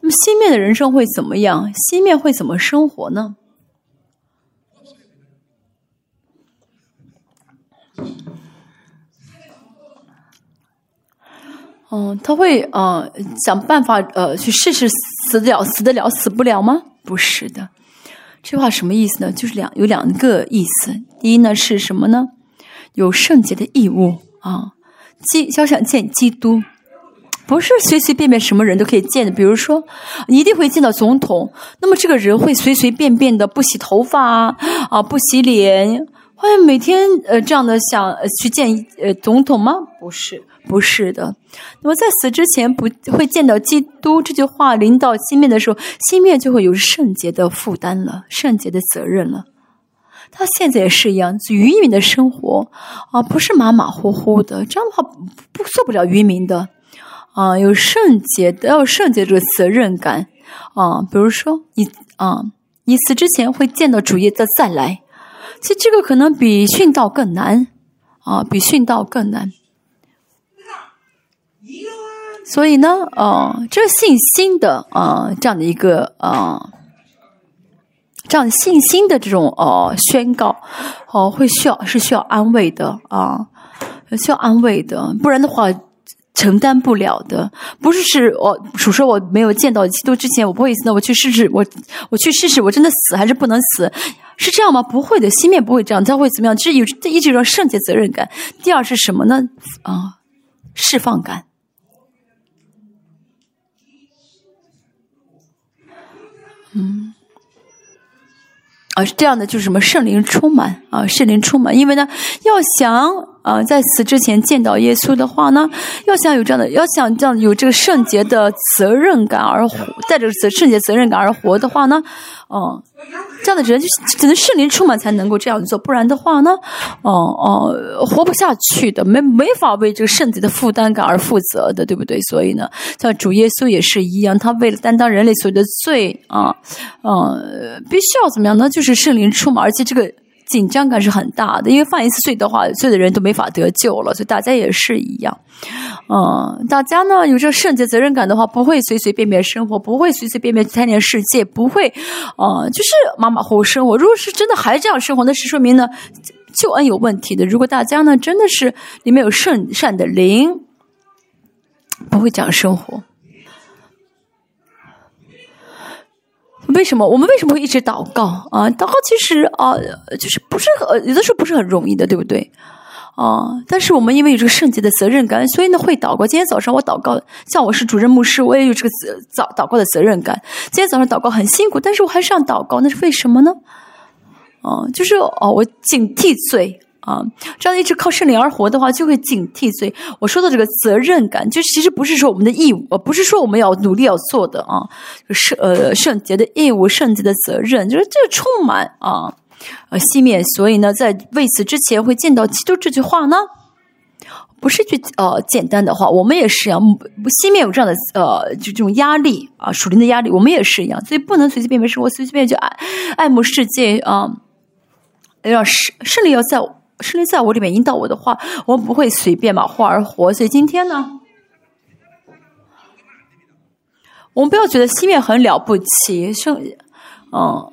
那么西面的人生会怎么样？西面会怎么生活呢？嗯，他会呃想办法呃去试试死得了死得了死不了吗？不是的，这话什么意思呢？就是两有两个意思。第一呢是什么呢？有圣洁的义务啊，基要想见基督。不是随随便便什么人都可以见的，比如说，你一定会见到总统，那么这个人会随随便便的不洗头发啊，啊不洗脸，会每天呃这样的想去见呃总统吗？不是，不是的。那么在死之前不会见到基督这句话临到心面的时候，心面就会有圣洁的负担了，圣洁的责任了。他现在也是一样，渔民的生活啊，不是马马虎虎的，这样的话不做不了渔民的。啊，有圣洁的，要有圣洁这个责任感啊。比如说，你啊，你死之前会见到主耶的再来，其实这个可能比殉道更难啊，比殉道更难。所以呢，啊，这信心的啊，这样的一个啊，这样信心的这种呃宣告，哦，会需要是需要安慰的啊，需要安慰的，不然的话。承担不了的，不是是我属说我没有见到基督之前，我不会死。那我去试试，我我去试试，我真的死还是不能死？是这样吗？不会的，心面不会这样，他会怎么样？这有这一直有圣洁责任感。第二是什么呢？啊，释放感。嗯，啊，是这样的，就是什么圣灵充满啊，圣灵充满，因为呢，要想。呃，在死之前见到耶稣的话呢，要想有这样的，要想这样有这个圣洁的责任感而活，带着责圣洁责任感而活的话呢，哦，这样的人就只能圣灵充满才能够这样做，不然的话呢，哦哦，活不下去的，没没法为这个圣洁的负担感而负责的，对不对？所以呢，像主耶稣也是一样，他为了担当人类所有的罪啊，嗯，必须要怎么样呢？就是圣灵充满，而且这个。紧张感是很大的，因为犯一次罪的话，罪的人都没法得救了，所以大家也是一样。嗯，大家呢有这圣洁责任感的话，不会随随便便生活，不会随随便便去贪恋世界，不会，呃，就是马马虎虎生活。如果是真的还这样生活，那是说明呢救恩有问题的。如果大家呢真的是里面有圣善的灵，不会这样生活。为什么我们为什么会一直祷告啊？祷告其实啊，就是不是很有的时候不是很容易的，对不对？啊，但是我们因为有这个圣洁的责任感，所以呢会祷告。今天早上我祷告，像我是主任牧师，我也有这个早祷告的责任感。今天早上祷告很辛苦，但是我还是要祷告，那是为什么呢？啊，就是哦，我警惕罪。啊，这样一直靠圣灵而活的话，就会警惕。所以我说的这个责任感，就其实不是说我们的义务，不是说我们要努力要做的啊，圣呃圣洁的义务、圣洁的责任，就是这充满啊呃熄灭。所以呢，在为此之前会见到基督这句话呢，不是句呃简单的话。我们也是一样，熄灭有这样的呃就这种压力啊，属灵的压力，我们也是一样，所以不能随随便便生活，随随便就爱爱慕世界啊，要圣圣灵要在。圣灵在我里面引导我的话，我不会随便马虎而活。所以今天呢，我们不要觉得西面很了不起，圣，嗯，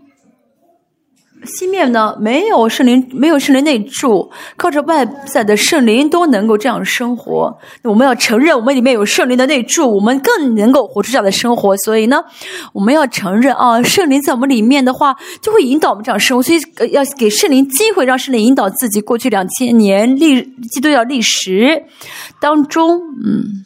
西面呢，没有圣灵，没有圣灵内住，靠着外在的圣灵都能够这样生活。我们要承认，我们里面有圣灵的内住，我们更能够活出这样的生活。所以呢，我们要承认啊，圣灵在我们里面的话，就会引导我们这样生活。所以呃要给圣灵机会，让圣灵引导自己。过去两千年历基督教历史当中，嗯。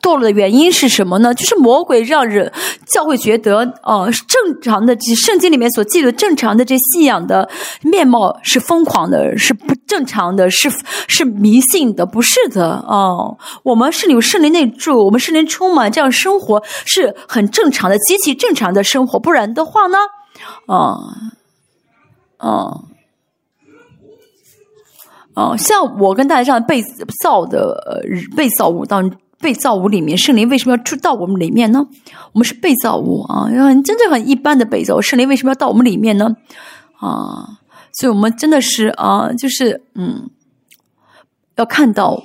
堕落的原因是什么呢？就是魔鬼让人教会觉得，呃，正常的圣经里面所记录正常的这信仰的面貌是疯狂的，是不正常的，是是迷信的，不是的哦。我们是有圣灵内住，我们圣灵充满，这样生活是很正常的，极其正常的生活。不然的话呢，啊，啊。哦，像我跟大家这样被造的呃被造物当。被造物里面，圣灵为什么要住到我们里面呢？我们是被造物啊，很真正很一般的被造物，圣灵为什么要到我们里面呢？啊，所以我们真的是啊，就是嗯，要看到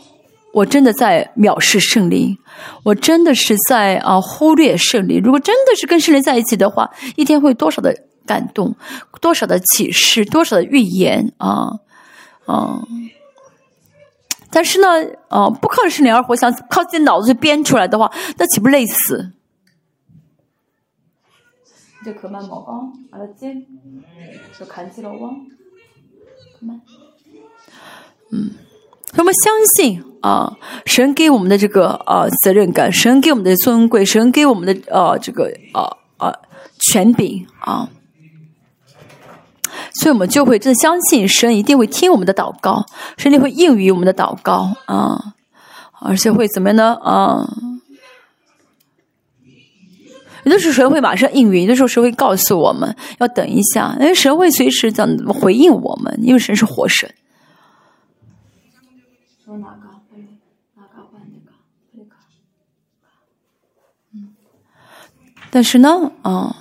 我真的在藐视圣灵，我真的是在啊忽略圣灵。如果真的是跟圣灵在一起的话，一天会多少的感动，多少的启示，多少的预言啊啊。但是呢，呃，不靠圣灵而活，想靠自己脑子去编出来的话，那岂不累死？就可慢毛啊，阿拉姐，就看起了我，嗯，我们相信啊，神给我们的这个啊责任感，神给我们的尊贵，神给我们的啊这个啊啊权柄啊。所以我们就会真的相信神一定会听我们的祷告，神定会应允我们的祷告啊，而且会怎么样呢？啊，有的时候神会马上应允，有的时候神会告诉我们要等一下，因为神会随时怎么回应我们，因为神是活神。但是呢，啊。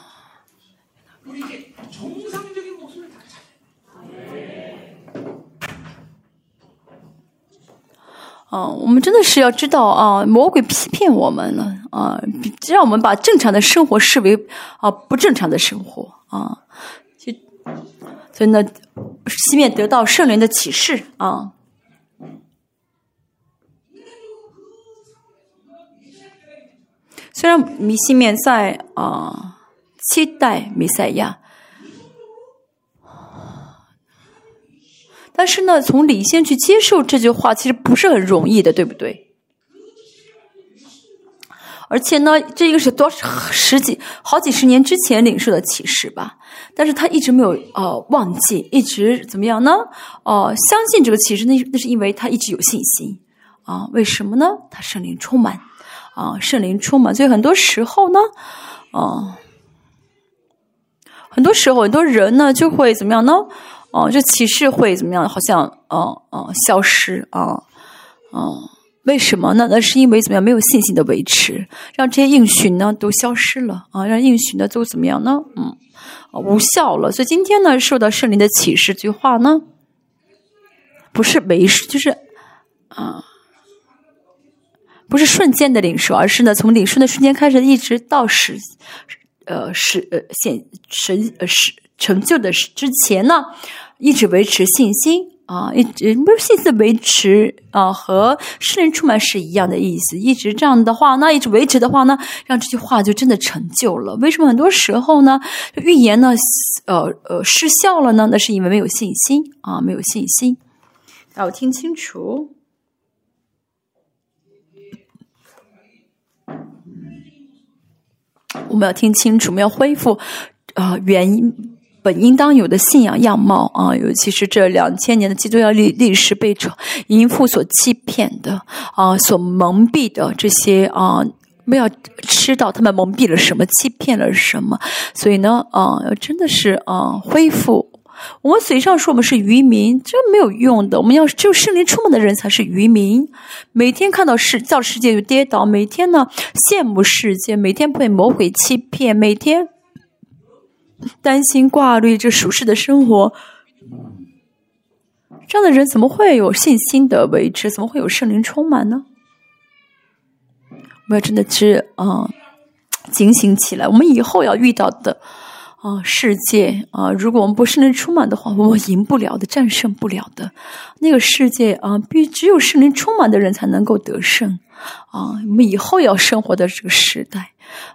啊，我们真的是要知道啊，魔鬼欺骗我们了啊，让我们把正常的生活视为啊不正常的生活啊，就所以呢，西面得到圣灵的启示啊，虽然米西面在啊期待弥赛亚。但是呢，从理性去接受这句话，其实不是很容易的，对不对？而且呢，这个是多十几、好几十年之前领受的启示吧？但是他一直没有呃忘记，一直怎么样呢？哦，相信这个启示，那那是因为他一直有信心啊？为什么呢？他圣灵充满啊，圣灵充满，所以很多时候呢，啊，很多时候很多人呢就会怎么样呢？哦，这启示会怎么样？好像，哦哦，消失啊，哦，为什么呢？那是因为怎么样？没有信心的维持，让这些应许呢都消失了啊，让应许呢都怎么样呢？嗯，无效了。所以今天呢，受到圣灵的启示，这句话呢，不是没事，就是啊，不是瞬间的领受，而是呢，从领受的瞬间开始，一直到使，呃，使呃显神呃使成就的之前呢。一直维持信心啊，一直不是信心维持啊，和圣灵充满是一样的意思。一直这样的话，那一直维持的话呢，让这句话就真的成就了。为什么很多时候呢，预言呢，呃呃失效了呢？那是因为没有信心啊，没有信心。大家听清楚，我们要听清楚，我们要恢复啊原因。本应当有的信仰样貌啊，尤其是这两千年的基督教历历史被淫妇所欺骗的啊，所蒙蔽的这些啊，没有知道他们蒙蔽了什么，欺骗了什么。所以呢，啊，真的是啊，恢复。我们嘴上说我们是渔民，这没有用的。我们要只有圣灵充满的人才是渔民。每天看到世造世界就跌倒，每天呢羡慕世界，每天被魔鬼欺骗，每天。担心挂虑这俗世的生活，这样的人怎么会有信心的维持？怎么会有圣灵充满呢？我们要真的是啊，警醒起来。我们以后要遇到的啊，世界啊，如果我们不圣灵充满的话，我们赢不了的，战胜不了的。那个世界啊，必只有圣灵充满的人才能够得胜啊。我们以后要生活的这个时代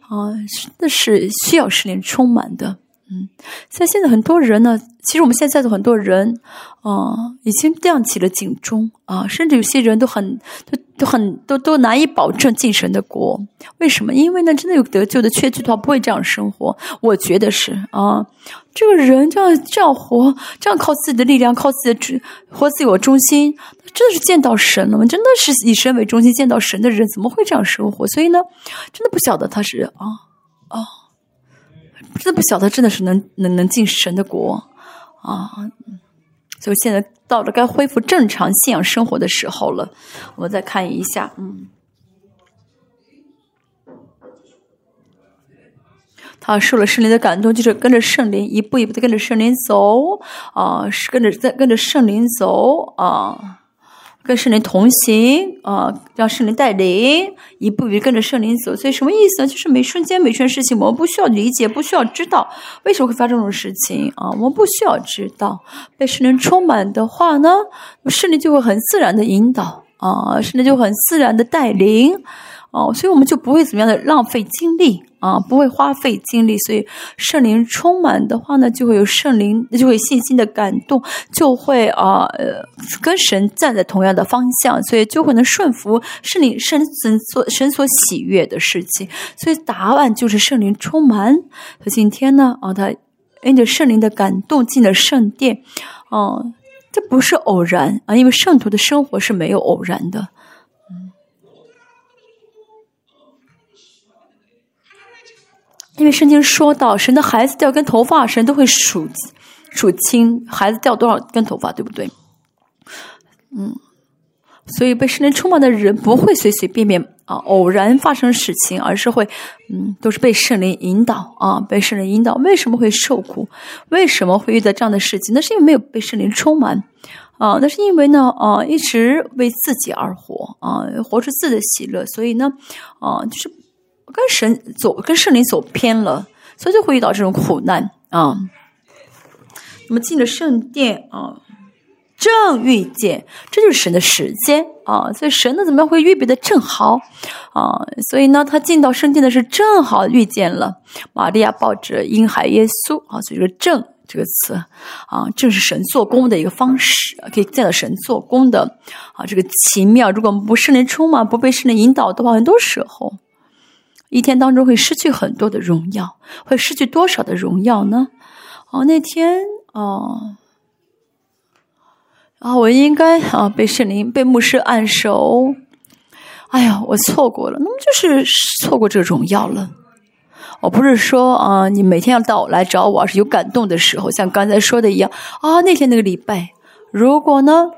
啊，那是需要圣灵充满的。嗯，在现在很多人呢，其实我们现在的很多人啊，已经亮起了警钟啊，甚至有些人都很都都很都都难以保证进神的国。为什么？因为呢，真的有得救的缺据的话，不会这样生活。我觉得是啊，这个人这样这样活，这样靠自己的力量，靠自己的活自我中心，真的是见到神了吗？真的是以神为中心见到神的人，怎么会这样生活？所以呢，真的不晓得他是啊啊。真的不晓得，真的是能能能进神的国啊！所以现在到了该恢复正常信仰生活的时候了。我们再看一下，嗯，他受了圣灵的感动，就是跟着圣灵一步一步的跟着圣灵走啊，是跟着在跟着圣灵走啊。跟圣灵同行啊，让圣灵带领，一步一步跟着圣灵走。所以什么意思呢？就是每瞬间每件事情，我们不需要理解，不需要知道为什么会发生这种事情啊。我们不需要知道，被圣灵充满的话呢，圣灵就会很自然的引导啊，圣灵就很自然的带领。哦，所以我们就不会怎么样的浪费精力啊，不会花费精力。所以圣灵充满的话呢，就会有圣灵，就会信心的感动，就会啊，呃跟神站在同样的方向，所以就会能顺服圣灵圣神所神所喜悦的事情。所以答案就是圣灵充满。他今天呢，啊，他因着圣灵的感动进了圣殿，哦，这不是偶然啊，因为圣徒的生活是没有偶然的。因为圣经说到，神的孩子掉根头发，神都会数数清孩子掉多少根头发，对不对？嗯，所以被圣灵充满的人不会随随便便啊偶然发生事情，而是会嗯都是被圣灵引导啊，被圣灵引导。为什么会受苦？为什么会遇到这样的事情？那是因为没有被圣灵充满啊，那是因为呢啊一直为自己而活啊，活出自己的喜乐，所以呢啊就是。跟神走，跟圣灵走偏了，所以就会遇到这种苦难啊。那么进了圣殿啊，正遇见，这就是神的时间啊。所以神呢，怎么样会预备的正好啊？所以呢，他进到圣殿的是正好遇见了玛利亚抱着婴孩耶稣啊。所以说“正”这个词啊，正是神做工的一个方式，可以见到神做工的啊这个奇妙。如果我们不圣灵充满，不被圣灵引导的话，很多时候。一天当中会失去很多的荣耀，会失去多少的荣耀呢？哦，那天哦，啊，我应该啊被圣灵被牧师按手，哎呀，我错过了，那么就是错过这荣耀了。我不是说啊，你每天要到我来找我，是有感动的时候，像刚才说的一样啊，那天那个礼拜，如果呢？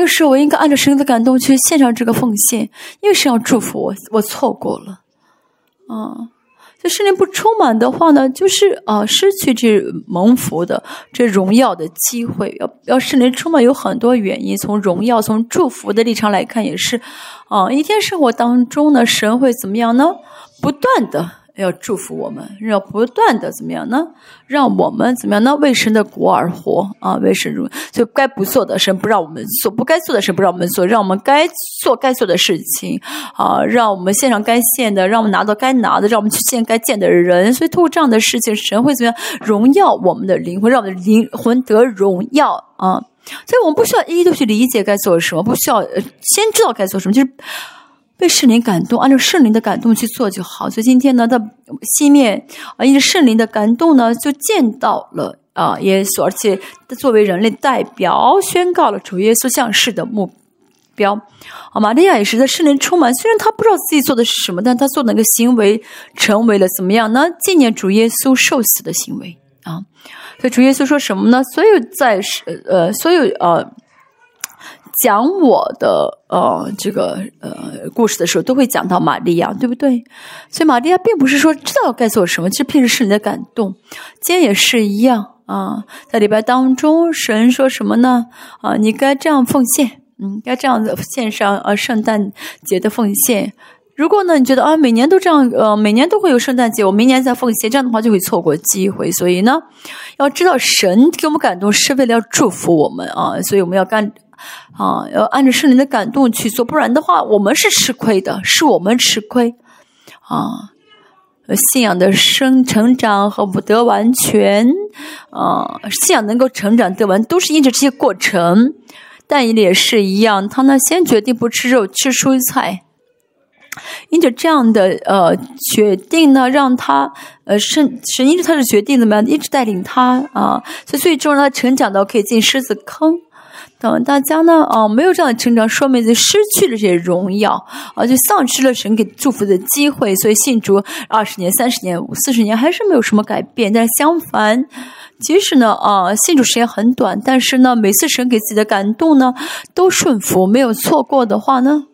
那个时候我应该按照神的感动去献上这个奉献，因为神要祝福我，我错过了，啊，这圣灵不充满的话呢，就是啊失去这蒙福的这荣耀的机会。要要圣灵充满有很多原因，从荣耀、从祝福的立场来看，也是啊，一天生活当中呢，神会怎么样呢？不断的。要祝福我们，要不断的怎么样呢？让我们怎么样呢？为神的国而活啊！为神所以该不做的神不让我们做，不该做的神不让我们做，让我们该做该做的事情啊！让我们献上该献的，让我们拿到该拿的，让我们去见该见的人。所以，通过这样的事情，神会怎么样荣耀我们的灵魂，让我们的灵魂得荣耀啊！所以我们不需要一一都去理解该做什么，不需要先知道该做什么，就是。被圣灵感动，按照圣灵的感动去做就好。所以今天呢，他西面啊，因为圣灵的感动呢，就见到了啊耶稣，而且他作为人类代表，宣告了主耶稣降世的目标。啊，玛利亚也是在圣灵充满，虽然他不知道自己做的是什么，但他做的那个行为成为了怎么样呢？纪念主耶稣受死的行为啊。所以主耶稣说什么呢？所有在呃，所有呃。讲我的呃这个呃故事的时候，都会讲到玛利亚，对不对？所以玛利亚并不是说知道该做什么，其实平时是你的感动。今天也是一样啊，在礼拜当中，神说什么呢？啊，你该这样奉献，嗯，该这样子献上呃圣诞节的奉献。如果呢，你觉得啊，每年都这样，呃，每年都会有圣诞节，我明年再奉献，这样的话就会错过机会。所以呢，要知道神给我们感动是为了要祝福我们啊，所以我们要干啊，要按照圣灵的感动去做，不然的话，我们是吃亏的，是我们吃亏啊。信仰的生成长和不得完全啊，信仰能够成长得完，都是因着这些过程。但也是一样，他呢先决定不吃肉，吃蔬菜。因着这样的呃决定呢，让他呃神神因着他的决定怎么样，一直带领他啊，所以最终让他成长到可以进狮子坑。等大家呢啊没有这样的成长，说明就失去了这些荣耀啊，就丧失了神给祝福的机会。所以信主二十年、三十年、五四十年还是没有什么改变。但是相反，即使呢啊信主时间很短，但是呢每次神给自己的感动呢都顺服，没有错过的话呢。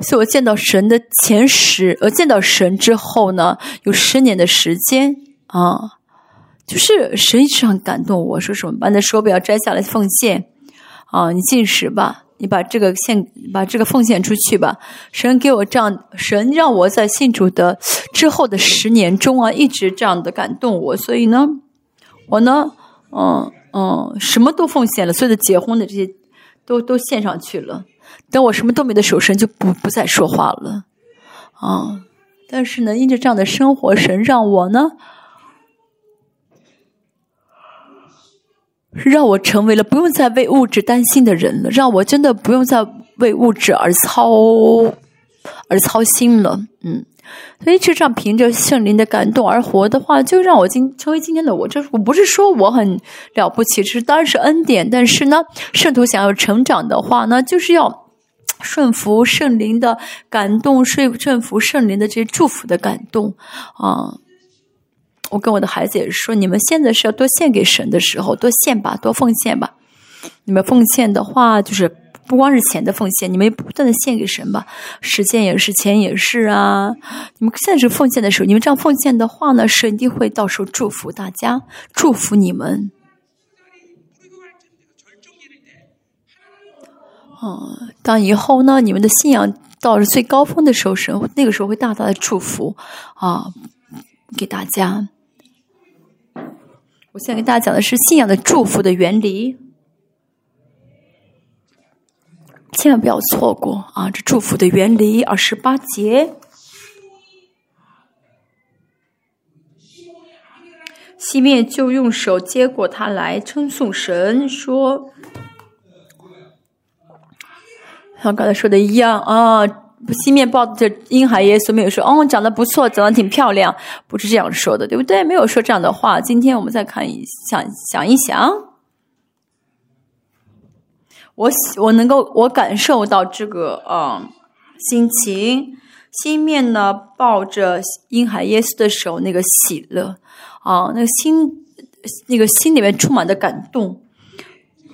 所以我见到神的前十，呃，见到神之后呢，有十年的时间啊，就是神一直很感动我，说什么把那手表摘下来奉献啊，你进食吧，你把这个献，把这个奉献出去吧。神给我这样，神让我在信主的之后的十年中啊，一直这样的感动我，所以呢，我呢，嗯嗯，什么都奉献了，所有的结婚的这些都都献上去了。等我什么都没的时候，神就不不再说话了，啊！但是呢，因着这样的生活，神让我呢，让我成为了不用再为物质担心的人了，让我真的不用再为物质而操而操心了，嗯。所以，就这样凭着圣灵的感动而活的话，就让我今成为今天的我。这我不是说我很了不起，这是当然是恩典。但是呢，圣徒想要成长的话呢，就是要顺服圣灵的感动，顺顺服圣灵的这些祝福的感动啊。我跟我的孩子也是说，你们现在是要多献给神的时候，多献吧，多奉献吧。你们奉献的话，就是。不光是钱的奉献，你们不断的献给神吧，时间也是，钱也是啊。你们现在是奉献的时候，你们这样奉献的话呢，神一定会到时候祝福大家，祝福你们。嗯，当以后呢，你们的信仰到了最高峰的时候，神那个时候会大大的祝福啊，给大家。我现在给大家讲的是信仰的祝福的原理。千万不要错过啊！这祝福的原理，二十八节。西面就用手接过他来称颂神，说：“像刚才说的一样啊。”西面抱着婴孩耶稣，没有说：“哦，长得不错，长得挺漂亮。”不是这样说的，对不对？没有说这样的话。今天我们再看一想想一想。我我能够我感受到这个啊心情，心面呢抱着婴孩耶稣的时候那个喜乐啊，那个心那个心里面充满的感动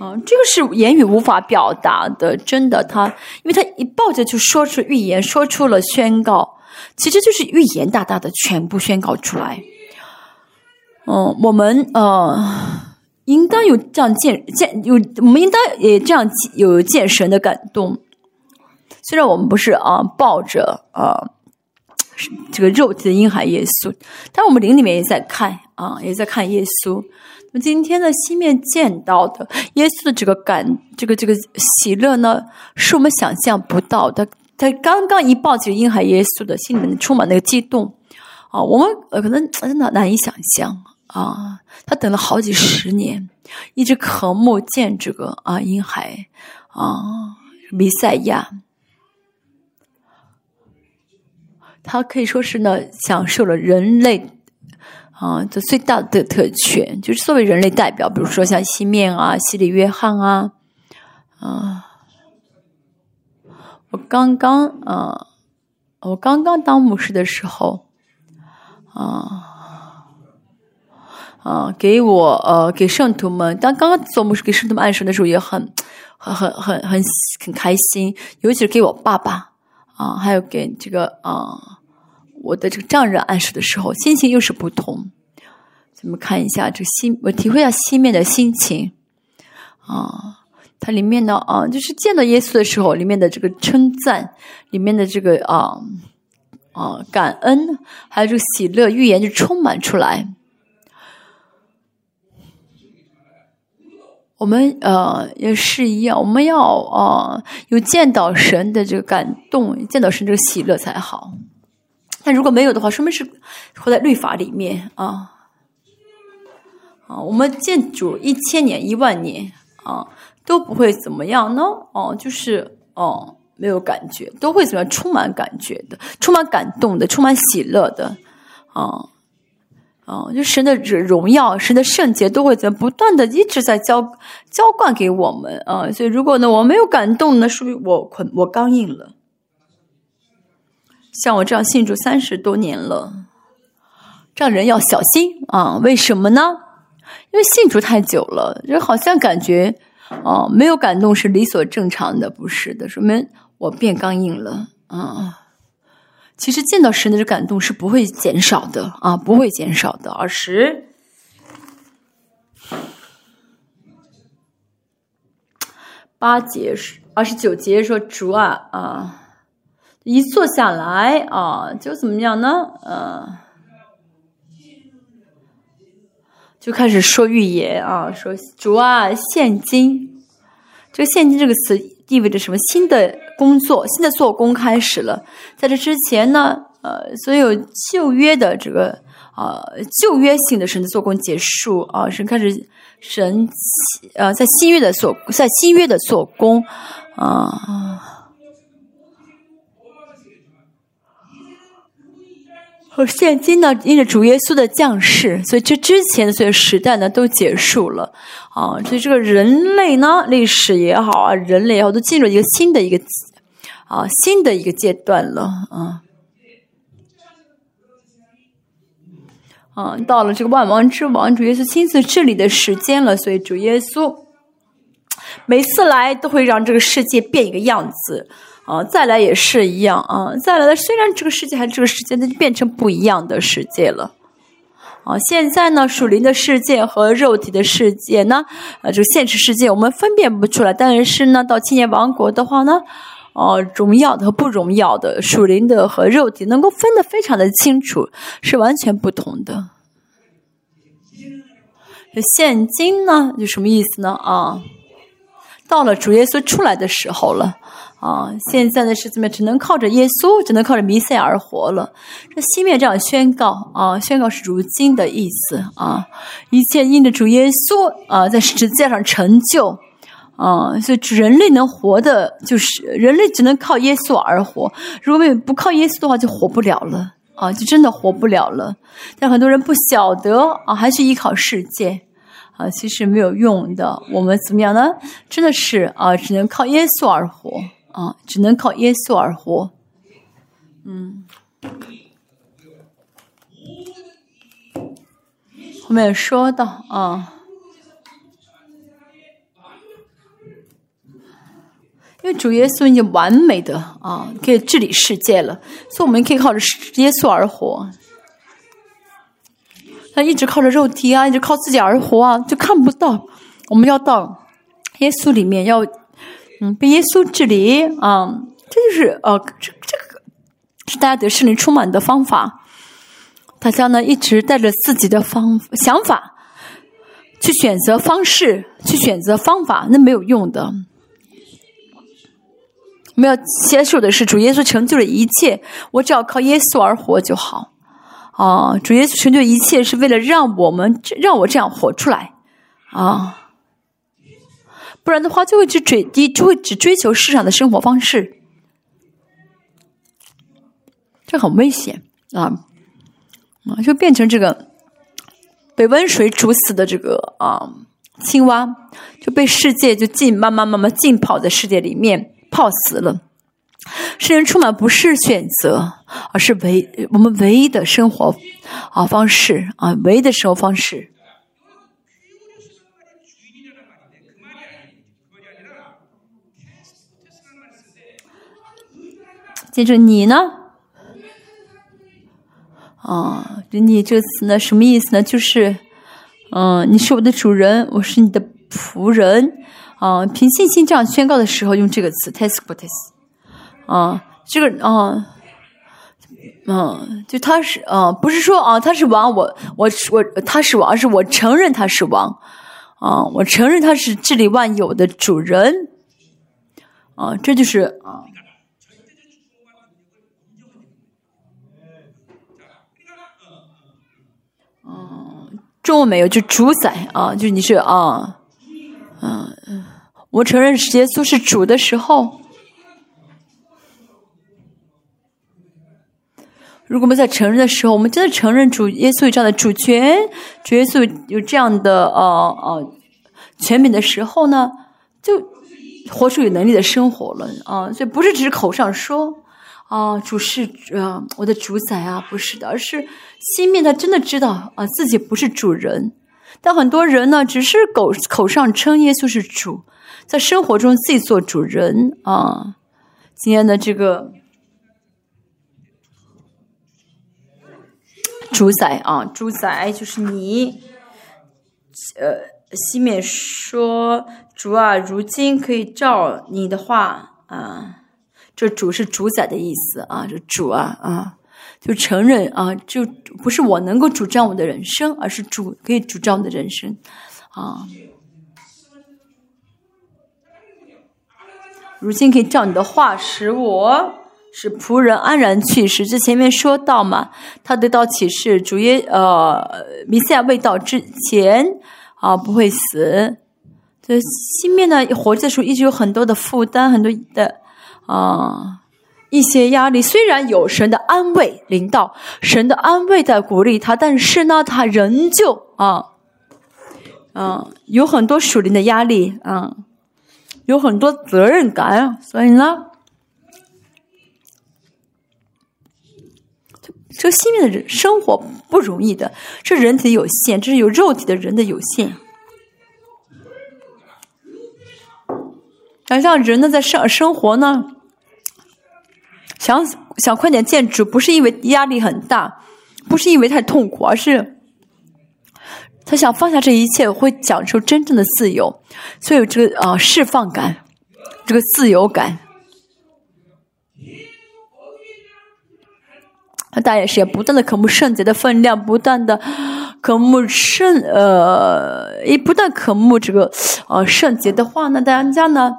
啊，这个是言语无法表达的，真的，他因为他一抱着就说出预言，说出了宣告，其实就是预言大大的全部宣告出来。嗯，我们呃。应当有这样见见有，我们应当也这样有见神的感动。虽然我们不是啊抱着啊这个肉体的婴孩耶稣，但我们灵里面也在看啊，也在看耶稣。我们今天的西面见到的耶稣的这个感，这个这个喜乐呢，是我们想象不到的。他刚刚一抱起婴孩耶稣的心里面充满那个激动啊，我们呃可能真的难以想象。啊，他等了好几十年，一直渴慕见这个啊婴孩啊弥赛亚。他可以说是呢，享受了人类啊这最大的特权，就是作为人类代表，比如说像西面啊、西里约翰啊啊。我刚刚啊，我刚刚当牧师的时候啊。啊，给我呃，给圣徒们，当刚刚做牧师给圣徒们按手的时候，也很很很很很很开心。尤其是给我爸爸啊，还有给这个啊我的这个丈人暗示的时候，心情又是不同。咱们看一下这心，我体会一下西面的心情啊。它里面呢啊，就是见到耶稣的时候，里面的这个称赞，里面的这个啊啊感恩，还有这个喜乐、预言就充满出来。我们呃也是一样，我们要啊、有见到神的这个感动，见到神这个喜乐才好。但如果没有的话，说明是活在律法里面啊啊！我们建筑一千年、一万年啊，都不会怎么样呢？哦、就是哦、没有感觉，都会怎么样？充满感觉的，充满感动的，充满喜乐的啊。哦，就神的荣耀、神的圣洁都会怎么不断的一直在浇浇灌给我们啊！所以如果呢我没有感动呢，说明我捆我刚硬了。像我这样信主三十多年了，这样人要小心啊！为什么呢？因为信主太久了，就好像感觉哦、没有感动是理所正常的，不是的，说明我变刚硬了啊。其实见到神的感动是不会减少的啊，不会减少的。二十八节是二十九节说主啊啊，一坐下来啊，就怎么样呢？呃，就开始说预言啊，说主啊，现今这个“现今”这个词意味着什么？新的工作，新的做工开始了。在这之前呢，呃，所有旧约的这个呃旧约性的神的做工结束啊，神开始神呃在新约的做在新约的做工啊。而现今呢，因着主耶稣的降世，所以这之前所有时代呢都结束了啊。所以这个人类呢，历史也好啊，人类也好，都进入一个新的一个啊新的一个阶段了啊。啊，到了这个万王之王主耶稣亲自治理的时间了，所以主耶稣每次来都会让这个世界变一个样子。啊，再来也是一样啊！再来的，虽然这个世界还是这个世界，那就变成不一样的世界了。啊，现在呢，属灵的世界和肉体的世界呢，呃，这个现实世界我们分辨不出来。但是呢，到青年王国的话呢，哦、荣耀的和不荣耀的，属灵的和肉体能够分得非常的清楚，是完全不同的。现金呢，就什么意思呢？啊，到了主耶稣出来的时候了。啊，现在的是怎么只能靠着耶稣，只能靠着弥赛而活了。这西面这样宣告啊，宣告是如今的意思啊，一切因着主耶稣啊，在十字架上成就啊，所以人类能活的，就是人类只能靠耶稣而活。如果不靠耶稣的话，就活不了了啊，就真的活不了了。但很多人不晓得啊，还是依靠世界。啊，其实没有用的。我们怎么样呢？真的是啊，只能靠耶稣而活。啊，只能靠耶稣而活。嗯，后面说到啊，因为主耶稣已经完美的啊，可以治理世界了，所以我们可以靠着耶稣而活。他一直靠着肉体啊，一直靠自己而活啊，就看不到。我们要到耶稣里面要。嗯，被耶稣治理啊，这就是呃，这这个是大家得圣灵充满的方法。大家呢一直带着自己的方想法去选择方式，去选择方法，那没有用的。我们要接受的是主耶稣成就了一切，我只要靠耶稣而活就好。啊，主耶稣成就一切是为了让我们让我这样活出来啊。不然的话，就会只追就会只追求世上的生活方式，这很危险啊！啊，就变成这个被温水煮死的这个啊青蛙，就被世界就浸慢慢慢慢浸泡在世界里面泡死了。世人充满不是选择，而是唯我们唯一的生活啊方式啊，唯一的生活方式。接着你呢？啊，你这个词呢，什么意思呢？就是，嗯，你是我的主人，我是你的仆人，啊，凭信心这样宣告的时候，用这个词 t e s p o t e s 啊，这个啊，嗯，就他是啊，不是说啊他是王，我我我他是王，而是我承认他是王，啊，我承认他是治理万有的主人，啊，这就是啊。中文没有，就主宰啊，就你是啊，嗯嗯，我承认耶稣是主的时候，如果我们在承认的时候，我们真的承认主耶稣有这样的主权，主耶稣有这样的呃呃权柄的时候呢，就活出有能力的生活了啊，所以不是只是口上说。啊，主是呃我的主宰啊，不是的，而是心面他真的知道啊自己不是主人，但很多人呢只是口口上称耶稣是主，在生活中自己做主人啊。今天的这个主宰啊，主宰就是你，呃，西面说主啊，如今可以照你的话啊。这主是主宰的意思啊，这主啊啊，就承认啊，就不是我能够主张我的人生，而是主可以主张我的人生啊。如今可以照你的话，使我使仆人安然去世。这前面说到嘛，他得到启示，主耶呃弥赛亚未到之前啊不会死。这心面呢活着的时候，一直有很多的负担，很多的。啊，一些压力虽然有神的安慰领导，神的安慰在鼓励他，但是呢，他仍旧啊，啊，有很多属灵的压力啊，有很多责任感，所以呢，这这个心里的人生活不容易的，这人体有限，这是有肉体的人的有限。想象人呢，在生生活呢，想想快点见主，不是因为压力很大，不是因为太痛苦，而是他想放下这一切，会享受真正的自由，所以有这个啊释放感，这个自由感。他大也是也不断的渴慕圣洁的分量，不断的渴慕圣呃，一不断渴慕这个呃圣洁的话呢，大家呢。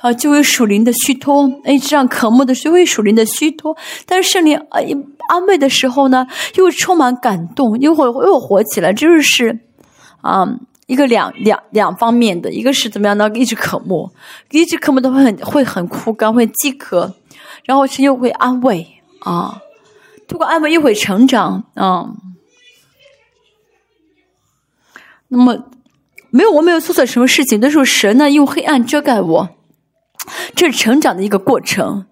啊，就会属灵的虚脱，哎，这样渴慕的就会属灵的虚脱。但是圣灵啊，安慰的时候呢，又充满感动，又会又活起来，这就是啊，一个两两两方面的，一个是怎么样呢？一直渴慕，一直渴慕的会很会很枯干，会饥渴，然后是又会安慰啊，通过安慰又会成长啊。那么没有我没有做错什么事情，那时候神呢用黑暗遮盖我。这是成长的一个过程，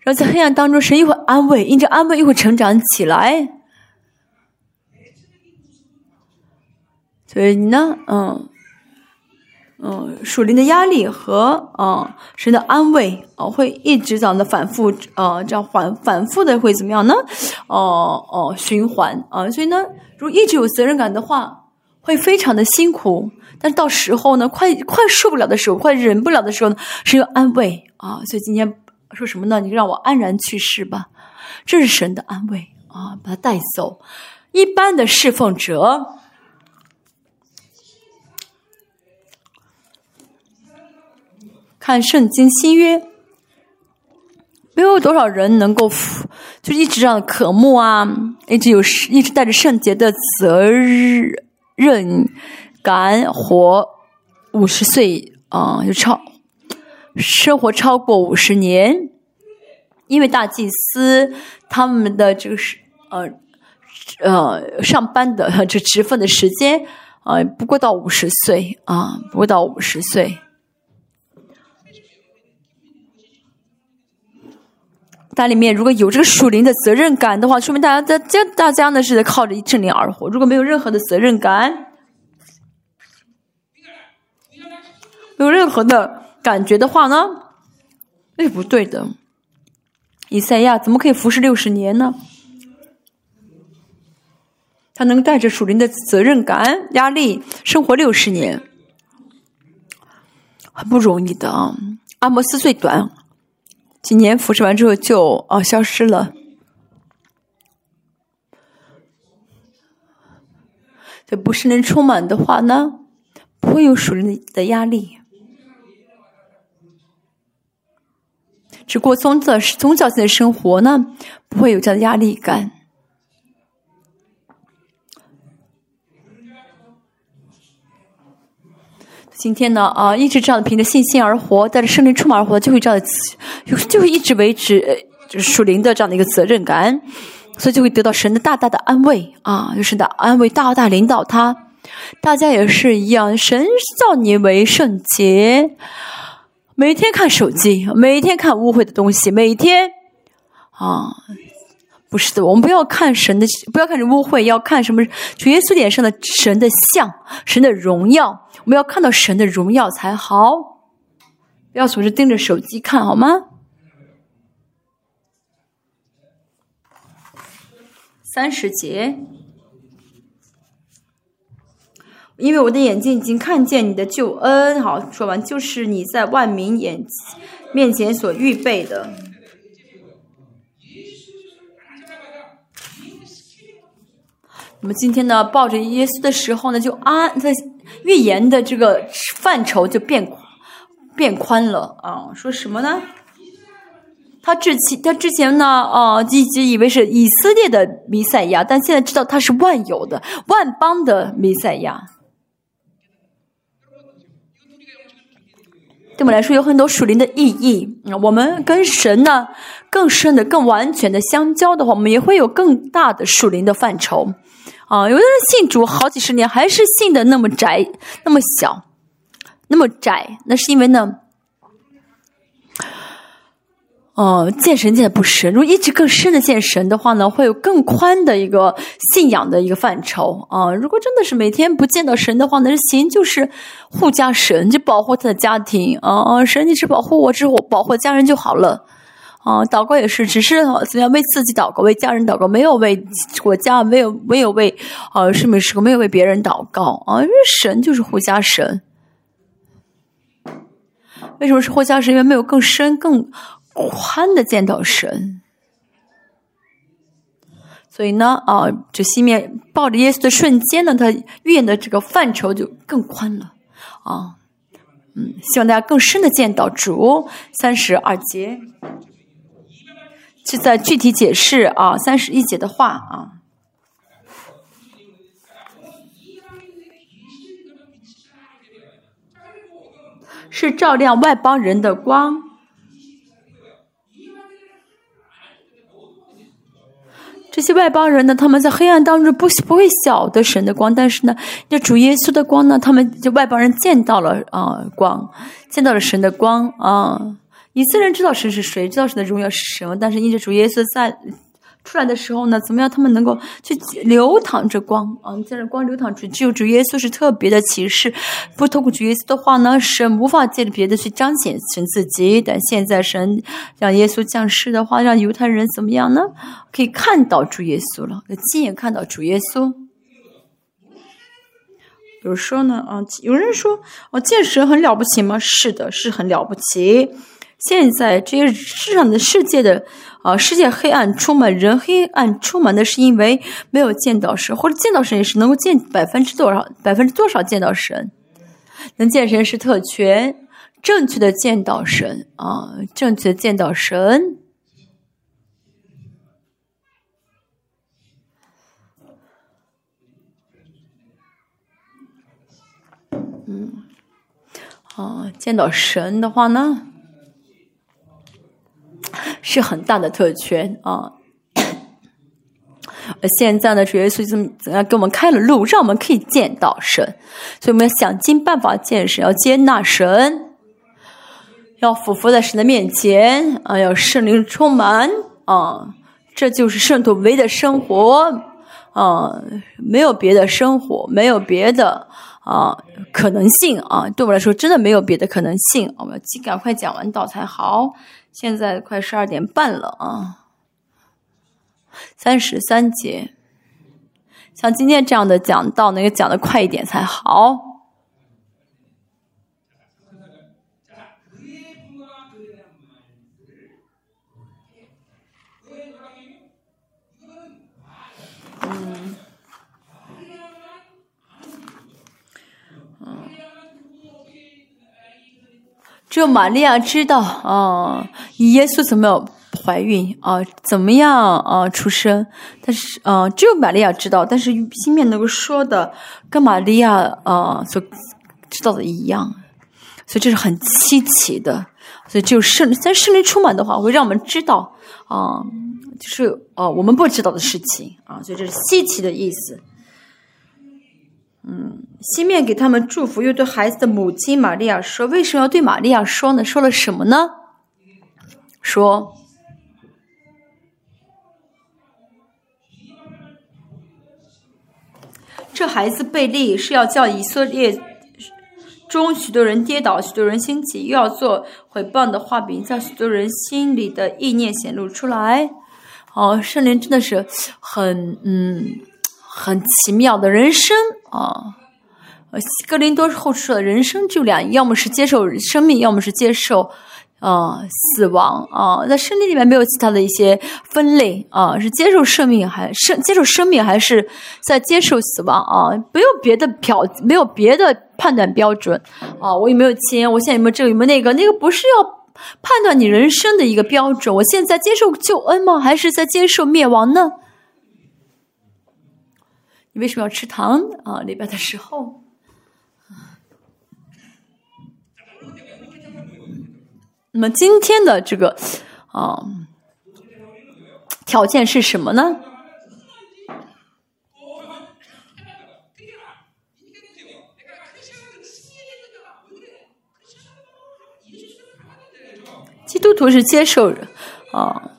然后在黑暗当中，神又会安慰，因着安慰又会成长起来。所以你呢，嗯，嗯，属灵的压力和啊神的安慰啊，会一直这样的反复啊，这样反反复的会怎么样呢？哦哦，循环啊，所以呢，如果一直有责任感的话，会非常的辛苦。但到时候呢，快快受不了的时候，快忍不了的时候呢，是用安慰啊。所以今天说什么呢？你让我安然去世吧，这是神的安慰啊，把他带走。一般的侍奉者，看圣经新约，没有多少人能够就一直让渴慕啊，一直有一直带着圣洁的责任。任敢活五十岁啊，就超生活超过五十年，因为大祭司他们的这个是呃呃上班的这职分的时间啊，不过到五十岁啊，不过到五十岁。家里面如果有这个属灵的责任感的话，说明大家在这大家呢是靠着正灵而活。如果没有任何的责任感，没有任何的感觉的话呢？那是不对的。以赛亚怎么可以服侍六十年呢？他能带着属灵的责任感、压力生活六十年。很不容易的啊。阿摩斯最短，几年服侍完之后就哦消失了。这不是能充满的话呢，不会有属灵的压力。只过宗教宗教性的生活呢，不会有这样的压力感。今天呢，啊，一直这样凭着信心而活，带着圣灵充满而活，就会这样的，就会一直维持就是属灵的这样的一个责任感，所以就会得到神的大大的安慰啊，就是的安慰，大大领导他。大家也是一样，神叫你为圣洁，每天看手机，每天看污秽的东西，每天啊。不是的，我们不要看神的，不要看人污秽，要看什么？主耶稣脸上的神的像，神的荣耀。我们要看到神的荣耀才好，不要总是盯着手机看，好吗？三十节，因为我的眼睛已经看见你的救恩。好，说完就是你在万民眼面前所预备的。我们今天呢，抱着耶稣的时候呢，就安在预言的这个范畴就变变宽了啊。说什么呢？他之前他之前呢，啊，一直以为是以色列的弥赛亚，但现在知道他是万有的、万邦的弥赛亚。对我们来说，有很多属灵的意义。我们跟神呢更深的、更完全的相交的话，我们也会有更大的属灵的范畴。啊，有的人信主好几十年，还是信的那么窄、那么小、那么窄，那是因为呢，哦，见神见的不深。如果一直更深的见神的话呢，会有更宽的一个信仰的一个范畴啊。如果真的是每天不见到神的话，那行就是护家神，就保护他的家庭啊。神，你只保护我，只我保护家人就好了。啊，祷告也是，只是怎么样为自己祷告，为家人祷告，没有为国家，没有没有为啊生命时刻，没有为别人祷告啊。因为神就是护家神，为什么是护家神？因为没有更深、更宽的见到神，所以呢，啊，这西面抱着耶稣的瞬间呢，他预言的这个范畴就更宽了啊。嗯，希望大家更深的见到主三十二节。是在具体解释啊，三十一节的话啊，是照亮外邦人的光。这些外邦人呢，他们在黑暗当中不不会晓得神的光，但是呢，这主耶稣的光呢，他们就外邦人见到了啊光，见到了神的光啊。以色列知道神是谁，知道神的荣耀是什么，但是因着主耶稣在出来的时候呢，怎么样？他们能够去流淌着光啊！在这光流淌出，只有主耶稣是特别的启示。不透过主耶稣的话呢，神无法借着别的去彰显神自己。但现在神让耶稣降世的话，让犹太人怎么样呢？可以看到主耶稣了，亲眼看到主耶稣。比如说呢，啊，有人说，哦，见神很了不起吗？是的，是很了不起。现在这些世上的世界的啊，世界黑暗充满，人黑暗充满的是因为没有见到神，或者见到神也是能够见百分之多少，百分之多少见到神，能见神是特权，正确的见到神啊，正确的见到神，嗯，啊，见到神的话呢？是很大的特权啊！现在呢，主耶稣怎么怎样给我们开了路，让我们可以见到神，所以我们要想尽办法见神，要接纳神，要俯伏在神的面前啊，要圣灵充满啊，这就是圣徒唯一的生活啊，没有别的生活，没有别的啊可能性啊，对我来说真的没有别的可能性，我们要赶快讲完道才好。现在快十二点半了啊，三十三节，像今天这样的讲道，能够讲的快一点才好。只有玛利亚知道啊，耶稣怎么样怀孕啊，怎么样啊出生，但是啊，只有玛利亚知道，但是西面能够说的跟玛利亚啊所知道的一样，所以这是很稀奇的。所以只有圣在圣灵充满的话，会让我们知道啊，就是啊我们不知道的事情啊，所以这是稀奇的意思。嗯，西面给他们祝福，又对孩子的母亲玛利亚说：“为什么要对玛利亚说呢？说了什么呢？说这孩子贝利是要叫以色列中许多人跌倒，许多人兴起，又要做毁谤的画饼，叫许多人心里的意念显露出来。哦，圣灵真的是很嗯很奇妙的人生啊。呃，哥林多后说的人生就两，要么是接受生命，要么是接受。啊，死亡啊，在生命里面没有其他的一些分类啊，是接受生命还是接受生命，还是在接受死亡啊？没有别的标，没有别的判断标准啊。我有没有钱？我现在有没有这个？有没有那个？那个不是要判断你人生的一个标准。我现在接受救恩吗？还是在接受灭亡呢？你为什么要吃糖啊？礼拜的时候。那么今天的这个啊条件是什么呢？基督徒是接受啊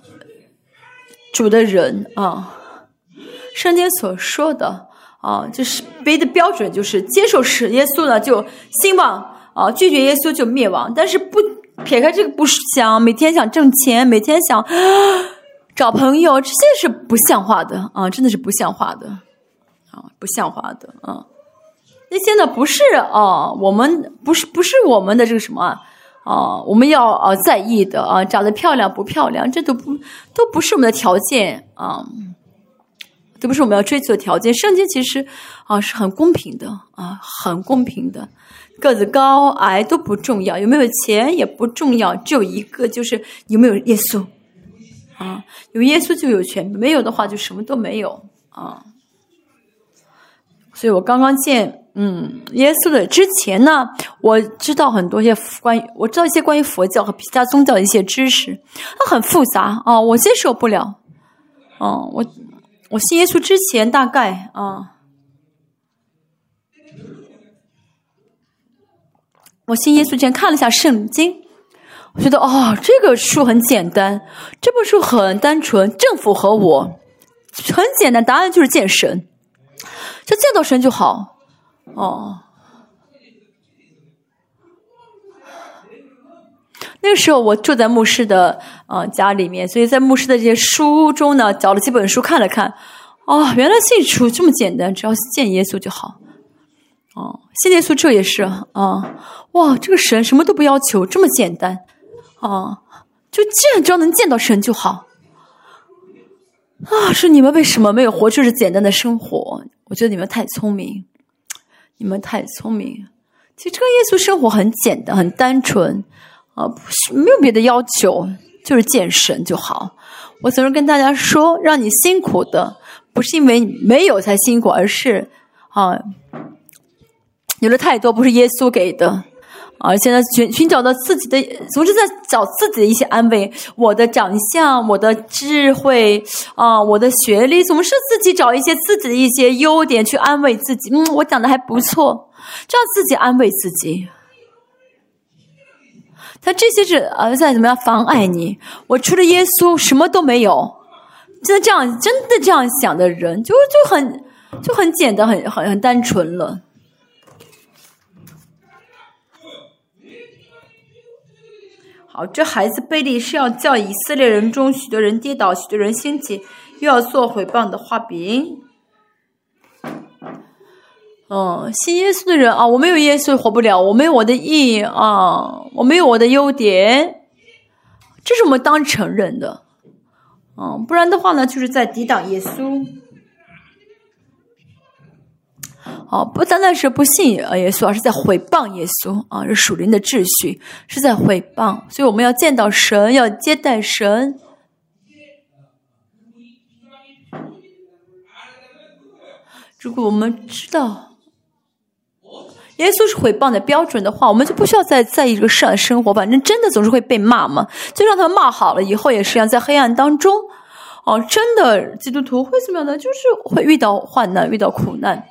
主的人啊，圣经所说的啊，就是唯的标准就是接受是耶稣呢就兴旺啊，拒绝耶稣就灭亡，但是不。撇开这个不想，每天想挣钱，每天想 找朋友，这些是不像话的啊！真的是不像话的啊！不像话的啊！那些呢，不是啊，我们不是不是我们的这个什么啊？我们要啊在意的啊，长得漂亮不漂亮，这都不都不是我们的条件啊，这不是我们要追求的条件。圣经其实啊是很公平的啊，很公平的。个子高矮都不重要，有没有钱也不重要，只有一个就是有没有耶稣啊？有耶稣就有权，没有的话就什么都没有啊。所以我刚刚见嗯耶稣的之前呢，我知道很多些关于我知道一些关于佛教和其他宗教的一些知识，它很复杂啊，我接受不了。哦，我我信耶稣之前大概啊。我信耶稣前看了一下圣经，我觉得哦，这个书很简单，这本书很单纯，正符合我，很简单，答案就是见神，就见到神就好。哦，那个时候我住在牧师的呃家里面，所以在牧师的这些书中呢，找了几本书看了看，哦，原来信主这么简单，只要见耶稣就好。哦，信耶稣这也是啊。哇，这个神什么都不要求，这么简单，啊，就见只要能见到神就好，啊，是你们为什么没有活出这简单的生活？我觉得你们太聪明，你们太聪明。其实这个耶稣生活很简单，很单纯，啊，没有别的要求，就是见神就好。我总是跟大家说，让你辛苦的不是因为没有才辛苦，而是啊，有了太多不是耶稣给的。啊，现在寻寻找到自己的，总是在找自己的一些安慰。我的长相，我的智慧，啊，我的学历，总是自己找一些自己的一些优点去安慰自己。嗯，我长得还不错，这样自己安慰自己。他这些是呃，再怎么样妨碍你？我除了耶稣什么都没有。真的这样，真的这样想的人，就就很就很简单，很很很单纯了。好，这孩子贝利是要叫以色列人中许多人跌倒，许多人兴起，又要做毁谤的画饼。嗯，信耶稣的人啊，我没有耶稣活不了，我没有我的意义啊，我没有我的优点，这是我们当承认的。嗯，不然的话呢，就是在抵挡耶稣。啊，不单单是不信耶稣，而是在毁谤耶稣啊，是属灵的秩序，是在毁谤。所以我们要见到神，要接待神。如果我们知道耶稣是毁谤的标准的话，我们就不需要再在意这个世上生活。反正真的总是会被骂嘛，就让他骂好了，以后也是一样，在黑暗当中。哦，真的基督徒会怎么样呢？就是会遇到患难，遇到苦难。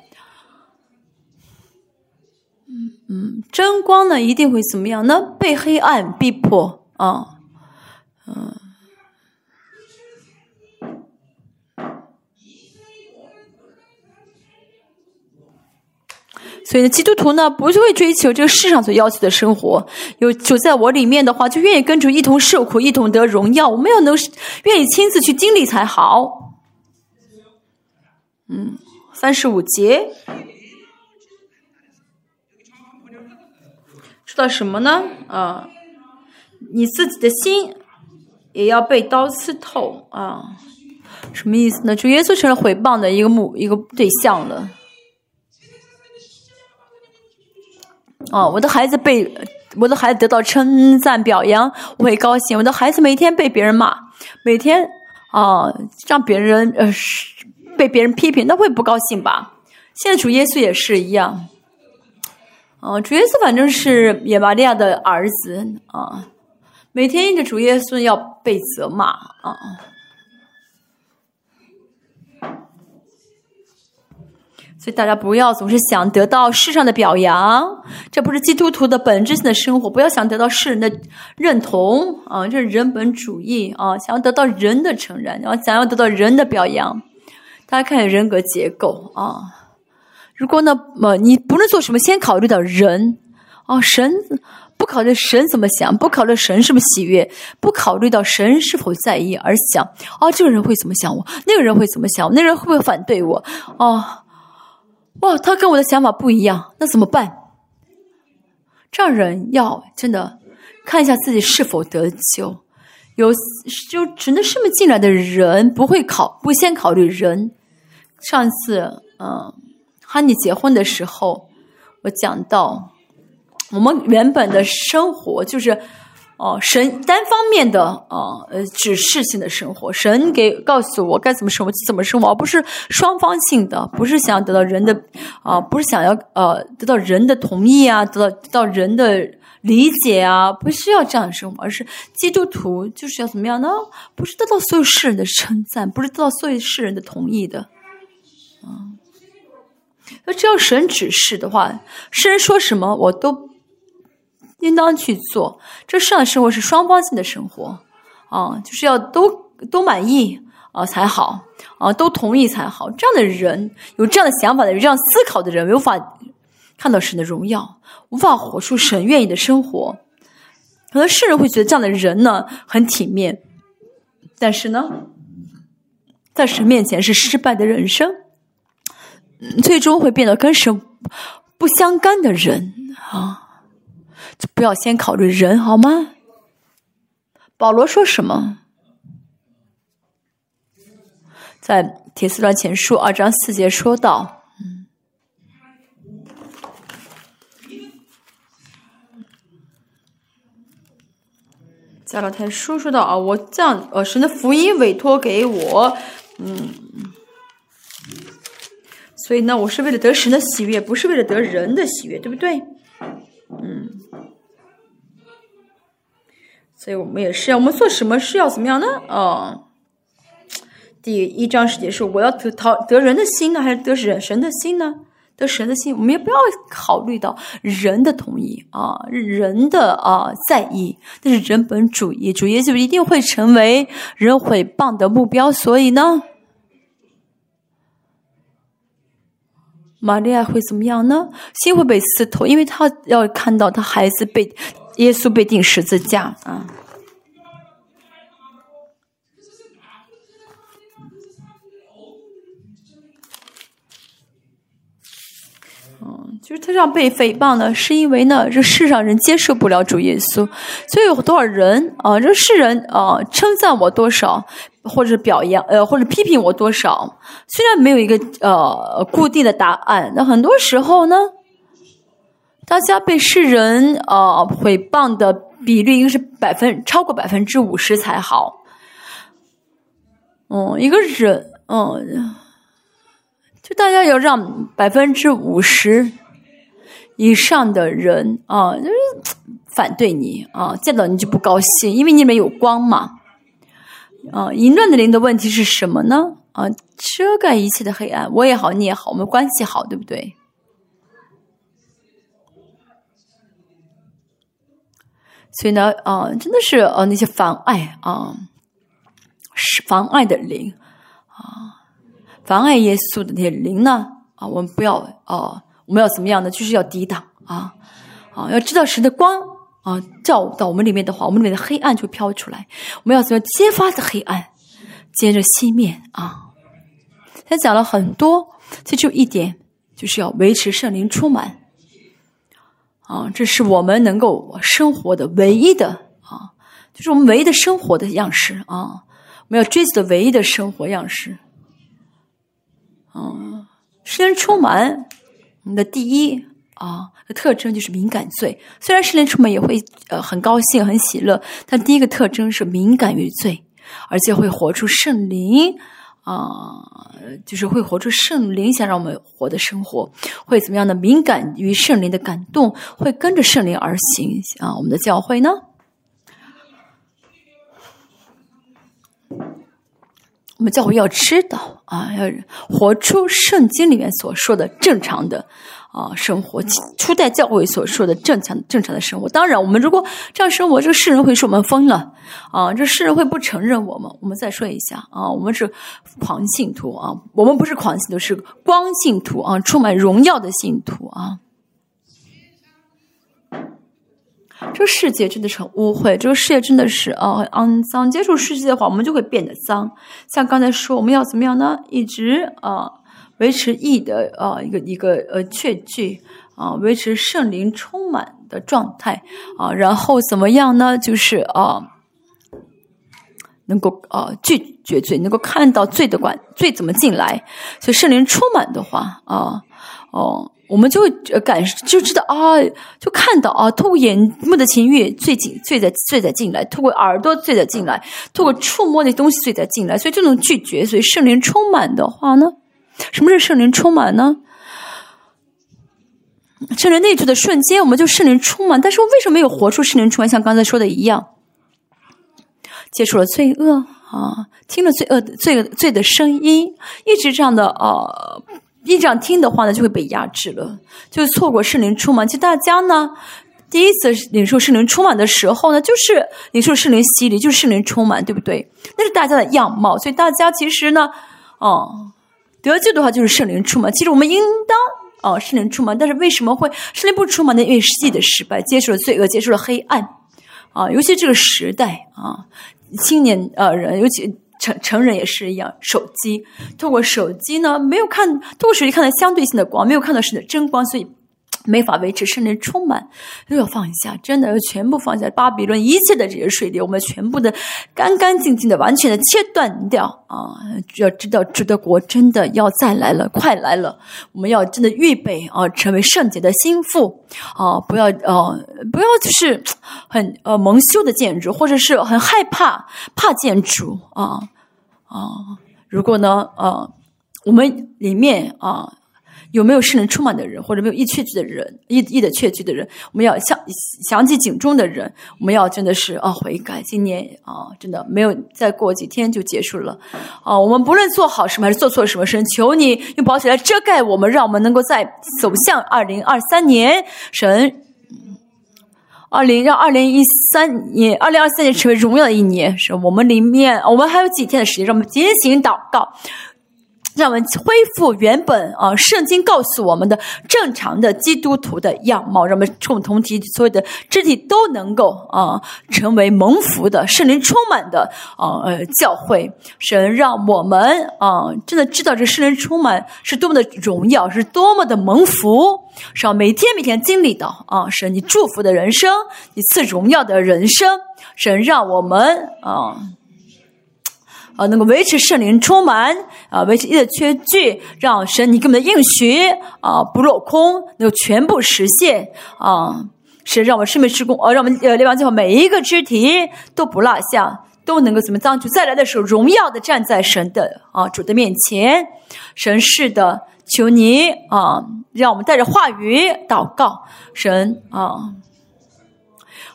嗯嗯，真光呢一定会怎么样呢？被黑暗逼迫啊，嗯。所以呢，基督徒呢不会追求这个世上所要求的生活。有主在我里面的话，就愿意跟主一同受苦，一同得荣耀。我们要能愿意亲自去经历才好。嗯，三十五节说到什么呢？啊，你自己的心也要被刀刺透啊？什么意思呢？主耶稣成了毁谤的一个目一个对象了。哦，我的孩子被我的孩子得到称赞表扬，我会高兴。我的孩子每天被别人骂，每天啊让别人呃被别人批评，那会不高兴吧？现在主耶稣也是一样，啊，主耶稣反正是耶玛利亚的儿子啊，每天因着主耶稣要被责骂啊。所以大家不要总是想得到世上的表扬，这不是基督徒的本质性的生活。不要想得到世人的认同啊，这是人本主义啊，想要得到人的承认，然后想要得到人的表扬。大家看人格结构啊，如果呢，呃，你不论做什么，先考虑到人啊，神不考虑神怎么想，不考虑神是不是喜悦，不考虑到神是否在意而想，啊，这个人会怎么想我，那个人会怎么想我，那人会不会反对我，啊。哇，他跟我的想法不一样，那怎么办？这样人要真的看一下自己是否得救。有就只能这么进来的人，不会考，不先考虑人。上次，嗯，哈尼结婚的时候，我讲到我们原本的生活就是。哦，神单方面的啊，呃，指示性的生活，神给告诉我该怎么生活，怎么生活，而不是双方性的，不是想要得到人的啊，不是想要呃得到人的同意啊，得到得到人的理解啊，不需要这样的生活，而是基督徒就是要怎么样呢？不是得到所有世人的称赞，不是得到所有世人的同意的，啊，那只要神指示的话，世人说什么我都。应当去做，这世上的生活是双方性的生活，啊，就是要都都满意啊才好，啊，都同意才好。这样的人，有这样的想法的人，这样思考的人，无法看到神的荣耀，无法活出神愿意的生活。可能世人会觉得这样的人呢很体面，但是呢，在神面前是失败的人生，最终会变得跟神不相干的人啊。不要先考虑人，好吗？保罗说什么？在《铁丝段前书》二章四节说道，嗯，加拉太书说到啊，我将呃神的福音委托给我，嗯，所以呢，我是为了得神的喜悦，不是为了得人的喜悦，对不对？嗯。所以我们也是，我们做什么事要怎么样呢？哦，第一章是结束，我要得讨得人的心呢，还是得人神的心呢？得神的心，我们也不要考虑到人的同意啊，人的啊在意，那是人本主义，主义就一定会成为人毁谤的目标。所以呢，玛利亚会怎么样呢？心会被刺透，因为他要看到他孩子被。耶稣被钉十字架啊！嗯，就是他这样被诽谤呢，是因为呢，这世上人接受不了主耶稣，所以有多少人啊，这世人啊称赞我多少，或者表扬呃，或者批评我多少，虽然没有一个呃固定的答案，那很多时候呢，大家被世人啊诽谤的比率应该是百分超过百分之五十才好。嗯，一个人，嗯，就大家要让百分之五十以上的人啊，就是反对你啊，见到你就不高兴，因为你里面有光嘛。啊，淫乱的灵的问题是什么呢？啊，遮盖一切的黑暗，我也好，你也好，我们关系好，对不对？所以呢，啊，真的是呃那些妨碍啊。是妨碍的灵啊，妨碍耶稣的那些灵呢啊，我们不要啊，我们要怎么样呢？就是要抵挡啊啊，要知道神的光啊照到我们里面的话，我们里面的黑暗就飘出来。我们要怎么揭发的黑暗，接着熄灭啊？他讲了很多，这就一点，就是要维持圣灵充满啊，这是我们能够生活的唯一的啊，就是我们唯一的生活的样式啊。我们要追求的唯一的生活样式，嗯，圣灵充满，我们的第一啊的特征就是敏感罪。虽然圣灵充满也会呃很高兴很喜乐，但第一个特征是敏感于罪，而且会活出圣灵啊，就是会活出圣灵想让我们活的生活，会怎么样的敏感于圣灵的感动，会跟着圣灵而行啊。我们的教会呢？我们教会要知道啊，要活出圣经里面所说的正常的啊生活，初代教会所说的正常正常的生活。当然，我们如果这样生活，这个世人会说我们疯了啊，这世人会不承认我们。我们再说一下啊，我们是狂信徒啊，我们不是狂信徒，是光信徒啊，充满荣耀的信徒啊。这个世界真的是很污秽，这个世界真的是啊很肮脏。接触世界的话，我们就会变得脏。像刚才说，我们要怎么样呢？一直啊维持义的啊一个一个呃确据啊，维持圣灵充满的状态啊，然后怎么样呢？就是啊能够啊拒绝罪，能够看到罪的管罪怎么进来。所以圣灵充满的话啊哦。我们就会感就知道啊，就看到啊，透过眼目的情欲，最近最在最在进来；透过耳朵最在进来；透过触摸的东西最在进来。所以就能拒绝。所以圣灵充满的话呢，什么是圣灵充满呢？圣灵内住的瞬间，我们就圣灵充满。但是我为什么没有活出圣灵充满？像刚才说的一样，接触了罪恶啊，听了罪恶罪罪的声音，一直这样的啊。一直这样听的话呢，就会被压制了，就错过圣灵充满。其实大家呢，第一次领受圣灵充满的时候呢，就是领受圣灵洗礼，就是圣灵充满，对不对？那是大家的样貌，所以大家其实呢，哦，得救的话就是圣灵充满。其实我们应当哦，圣灵充满，但是为什么会圣灵不充满呢？因为自己的失败，接受了罪恶，接受了黑暗啊，尤其这个时代啊，青年呃人，尤其。成成人也是一样，手机通过手机呢，没有看通过手机看到相对性的光，没有看到神的真光，所以没法维持圣灵充满。都要放下，真的要全部放下巴比伦一切的这些水流，我们全部的干干净净的，完全的切断掉啊！要知道，主的国真的要再来了，快来了，我们要真的预备啊，成为圣洁的心腹啊！不要呃，不要就是很呃蒙羞的建筑，或者是很害怕怕建筑啊。啊，如果呢，呃，我们里面啊有没有圣灵充满的人，或者没有一确据的人，一一的确据的人，我们要想想起警钟的人，我们要真的是啊悔改。今年啊，真的没有再过几天就结束了。啊，我们不论做好什么还是做错什么，神求你用宝血来遮盖我们，让我们能够再走向二零二三年，神。二零让二零一三年，二零二三年成为荣耀的一年，是我们里面，我们还有几天的时间，让我们进行祷告，让我们恢复原本啊，圣经告诉我们的正常的基督徒的样貌，让我们共同体所有的肢体都能够啊，成为蒙福的圣灵充满的啊呃教会。神让我们啊，真的知道这圣灵充满是多么的荣耀，是多么的蒙福，是要每天每天经历到啊，神你祝福的人生，你赐荣耀的人生，神让我们啊。啊，能够维持圣灵充满啊，维持一的缺据，让神你给我们的应许啊不落空，能够全部实现啊，是让我们生命施工，呃，让我们呃列王教会每一个肢体都不落下，都能够怎么当主再来的时候，荣耀的站在神的啊主的面前。神是的，求你啊，让我们带着话语祷告，神啊。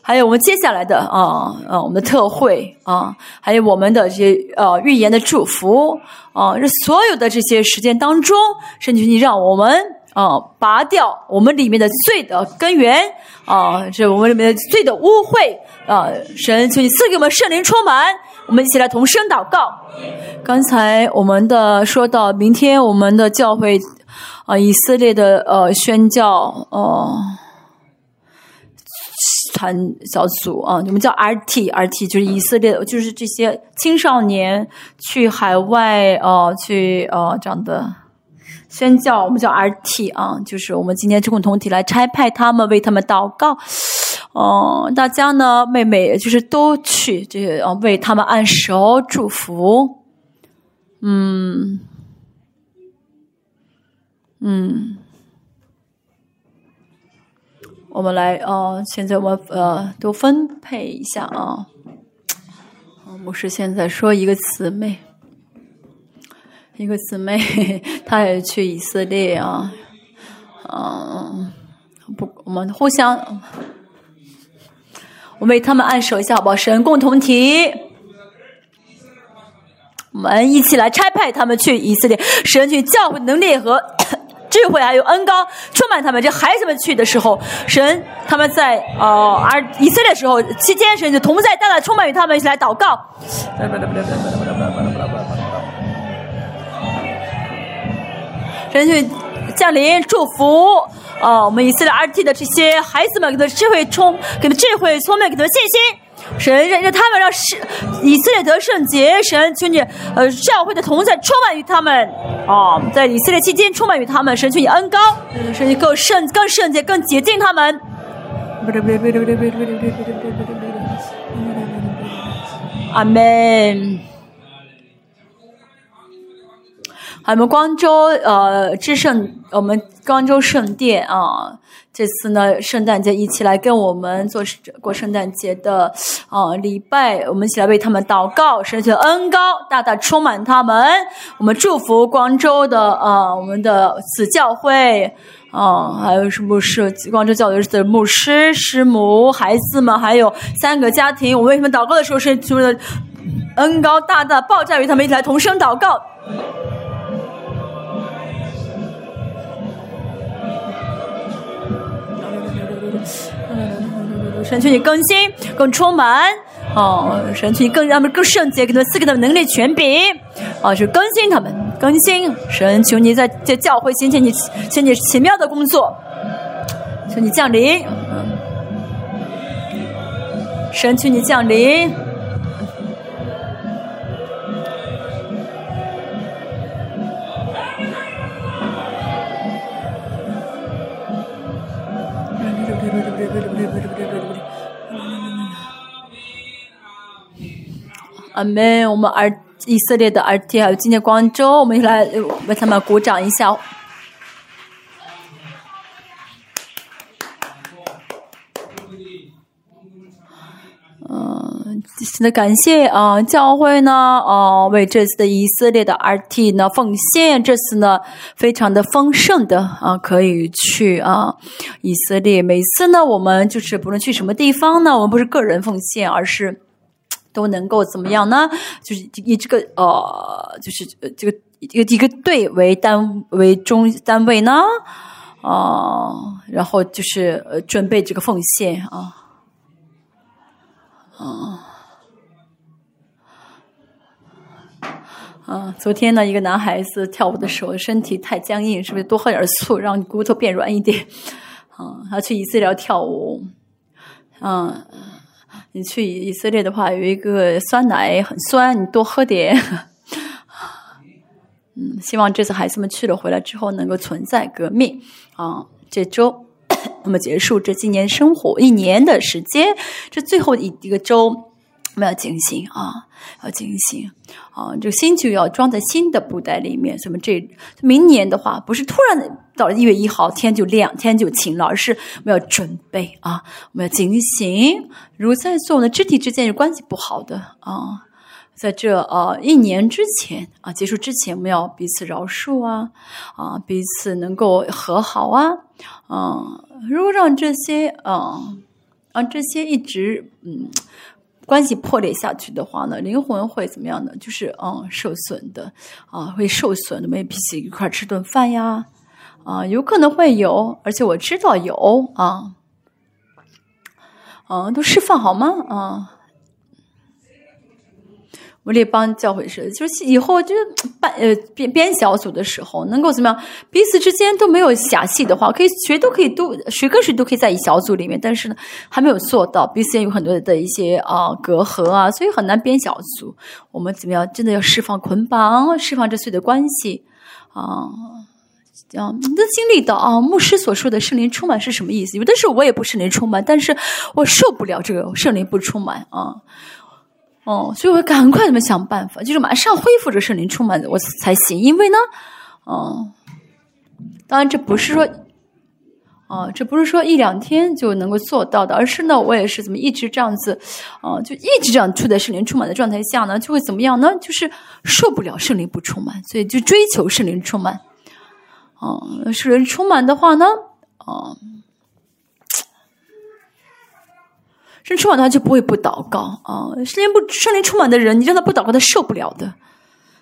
还有我们接下来的啊啊，我们的特会啊，还有我们的这些呃预言的祝福啊，这所有的这些时间当中，甚至你让我们啊拔掉我们里面的罪的根源啊，这我们里面的罪的污秽啊，神求你赐给我们圣灵充满，我们一起来同声祷告。刚才我们的说到明天我们的教会啊，以色列的呃宣教哦。团小组啊，你们叫 RT，RT 就是以色列，就是这些青少年去海外呃，去呃这样的宣教，我们叫 RT 啊，就是我们今天共同体来差派他们为他们祷告，哦，大家呢，妹妹就是都去，这啊为他们按手祝福，嗯，嗯。我们来哦，现在我们呃都分配一下啊。牧师现在说一个姊妹，一个姊妹，她也去以色列啊。嗯，不，我们互相，我为他们按手一下，好不好？神共同体，我们一起来差派他们去以色列，神去教会能力和。智慧还有恩高充满他们，这孩子们去的时候，神他们在呃而以色列时候期间，神就同在大大充满于他们，一起来祷告。神去降临祝福哦，我们以色列 RT 的这些孩子们，给他智慧充，给他智慧聪明，给他信心。神让让他们让圣以色列得圣洁，神求你呃教会的同在充满于他们啊，在以色列期间充满于他们，神求你恩高，神你更圣更圣洁更洁净他们。阿门。我们光州呃至圣，我们光州圣殿啊。这次呢，圣诞节一起来跟我们做过圣诞节的啊礼拜，我们一起来为他们祷告，神的恩高大大充满他们。我们祝福光州的啊，我们的子教会啊，还有什么是光州教会的牧师、师母、孩子们，还有三个家庭。我为他们祷告的时候，是主的恩高大大爆炸于他们一起来同声祷告。嗯神求你更新，更充满哦！神求你更让他们更圣洁，给他们赐给他们能力权柄啊！去更新他们，更新。神求你在在教会兴起你，兴起奇妙的工作，求你降临。神求你降临。阿门！我们儿以色列的儿弟还有今天广州，我们来为他们鼓掌一下。嗯，的感谢啊！教会呢，啊，为这次的以色列的 RT 呢奉献，这次呢非常的丰盛的啊，可以去啊以色列。每次呢，我们就是不论去什么地方呢，我们不是个人奉献，而是。都能够怎么样呢？就是以这个呃，就是这个一个一个队为单为中单位呢，啊，然后就是呃准备这个奉献啊，啊，啊，昨天呢，一个男孩子跳舞的时候身体太僵硬，是不是多喝点醋，让你骨头变软一点？啊，他去以色列跳舞，嗯，你去以色列的话，有一个酸奶很酸，你多喝点。嗯，希望这次孩子们去了回来之后能够存在革命啊！这周我们结束这今年生活一年的时间，这最后一一个周我们要警醒啊，要警醒啊！这个心就要装在新的布袋里面。什么这明年的话，不是突然到了一月一号天就亮天就晴了，而是我们要准备啊，我们要警醒。如果在做我们的肢体之间有关系不好的啊。在这呃一年之前啊结束之前，我们要彼此饶恕啊啊彼此能够和好啊啊！如果让这些啊啊这些一直嗯关系破裂下去的话呢，灵魂会怎么样呢？就是嗯受损的啊会受损的，没脾气一块吃顿饭呀啊有可能会有，而且我知道有啊啊都释放好吗啊？我列邦教会是，就是以后就是 办呃编编小组的时候，能够怎么样？彼此之间都没有狭隙的话，可以谁都可以都谁跟谁都可以在一小组里面，但是呢，还没有做到，彼此间有很多的一些啊隔阂啊，所以很难编小组。我们怎么样？真的要释放捆绑，释放这所有的关系啊！这样都经历到啊，牧师所说的圣灵充满是什么意思？有的时候我也不圣灵充满，但是我受不了这个圣灵不充满啊。哦，所以我赶快怎么想办法，就是马上恢复这圣灵充满我才行。因为呢，哦，当然这不是说，哦，这不是说一两天就能够做到的，而是呢，我也是怎么一直这样子，哦，就一直这样处在圣灵充满的状态下呢，就会怎么样呢？就是受不了圣灵不充满，所以就追求圣灵充满。哦，圣灵充满的话呢，哦。圣充满的话就不会不祷告啊！圣灵不圣灵充满的人，你让他不祷告，他受不了的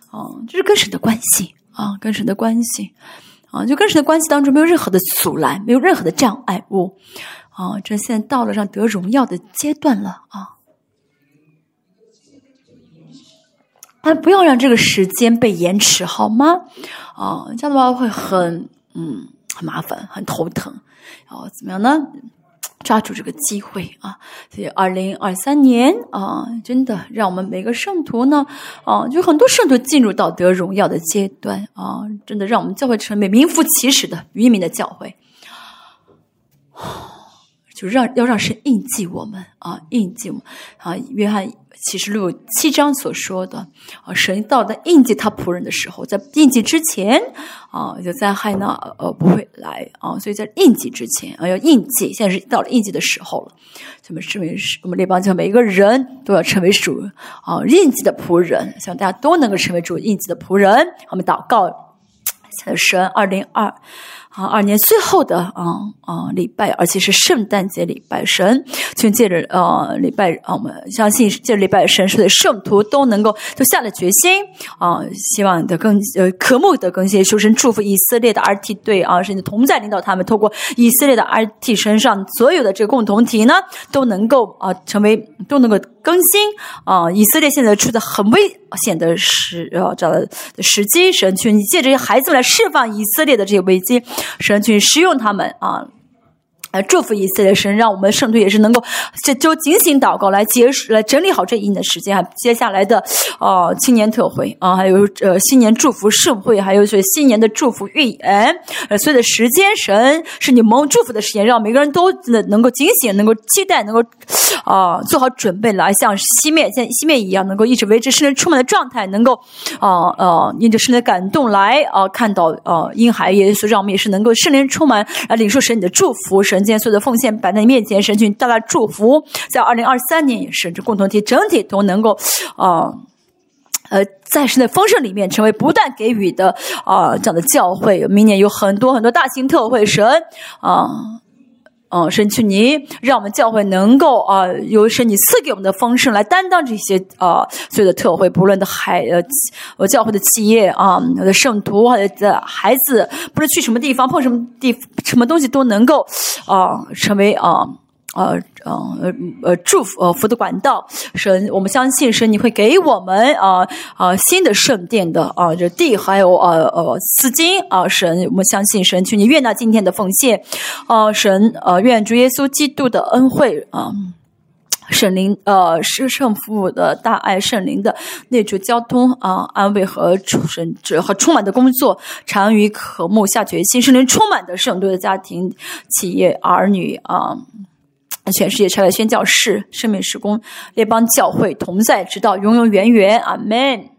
啊！这是跟神的关系啊，跟神的关系啊，就跟神的关系当中没有任何的阻拦，没有任何的障碍物啊！这现在到了让得荣耀的阶段了啊！啊，不要让这个时间被延迟好吗？啊，这样的话会很嗯很麻烦，很头疼，然后怎么样呢？抓住这个机会啊！所以，二零二三年啊，真的让我们每个圣徒呢，啊，就很多圣徒进入到得荣耀的阶段啊！真的让我们教会成为名副其实的渔民的教会，就让要让神印记我们啊，印记我们啊！约翰。启示录七章所说的啊，神到的印记他仆人的时候，在印记之前啊，就灾害呢呃不会来啊，所以在印记之前啊要印记，现在是到了印记的时候了。我们成为我们列邦教每一个人都要成为主啊印记的仆人，希望大家都能够成为主印记的仆人。我们祷告，神二零二。啊，二年最后的啊啊礼拜，而且是圣诞节礼拜，神就借着呃礼拜啊，我们相信借着礼拜，神说的圣徒都能够都下了决心啊，希望的更呃渴慕的更新，求神祝福以色列的 RT 队啊，甚至同在领导他们，透过以色列的 RT 身上所有的这个共同体呢，都能够啊成为都能够更新啊，以色列现在处在很危险的时呃这的时机，神去你借这些孩子们来释放以色列的这些危机。神去使用他们啊，来祝福以色列神，让我们圣徒也是能够这就警醒祷告，来结束，来整理好这一年的时间啊。接下来的呃青年特会啊，还有呃新年祝福盛会，还有是新年的祝福预言，呃所有的时间，神是你蒙祝福的时间，让每个人都能够警醒，能够期待，能够啊做好准备，来像熄灭像熄灭一样，能够一直维持圣灵充满的状态，能够啊呃因着圣灵的感动来啊看到呃婴孩耶稣，让我们也是能够圣灵充满来领受神你的祝福，神。今天所有的奉献摆在你面前，神去带来祝福。在二零二三年也是，共同体整体都能够啊，呃，在神的丰盛里面成为不断给予的啊这样的教会。明年有很多很多大型特会，神啊。嗯，神去你让我们教会能够啊，由神你赐给我们的丰盛来担当这些啊所有的特惠，不论的孩呃，教会的企业啊，我的圣徒或者的孩子，不论去什么地方碰什么地什么东西都能够啊成为啊呃呃呃呃祝福呃福的管道。神，我们相信神，你会给我们啊啊、新的圣殿的啊这地还有呃呃丝巾啊神，我们相信神，求你悦纳今天的奉献，啊神呃愿主耶稣基督的恩惠啊。圣灵，呃，是圣父的大爱，圣灵的内住交通啊、安慰和充神和充满的工作，常与渴慕下决心，圣灵充满的圣徒的家庭、企业、儿女啊。全世界拆来宣教士、圣命施工、列邦教会同在，直到永永远远。阿门。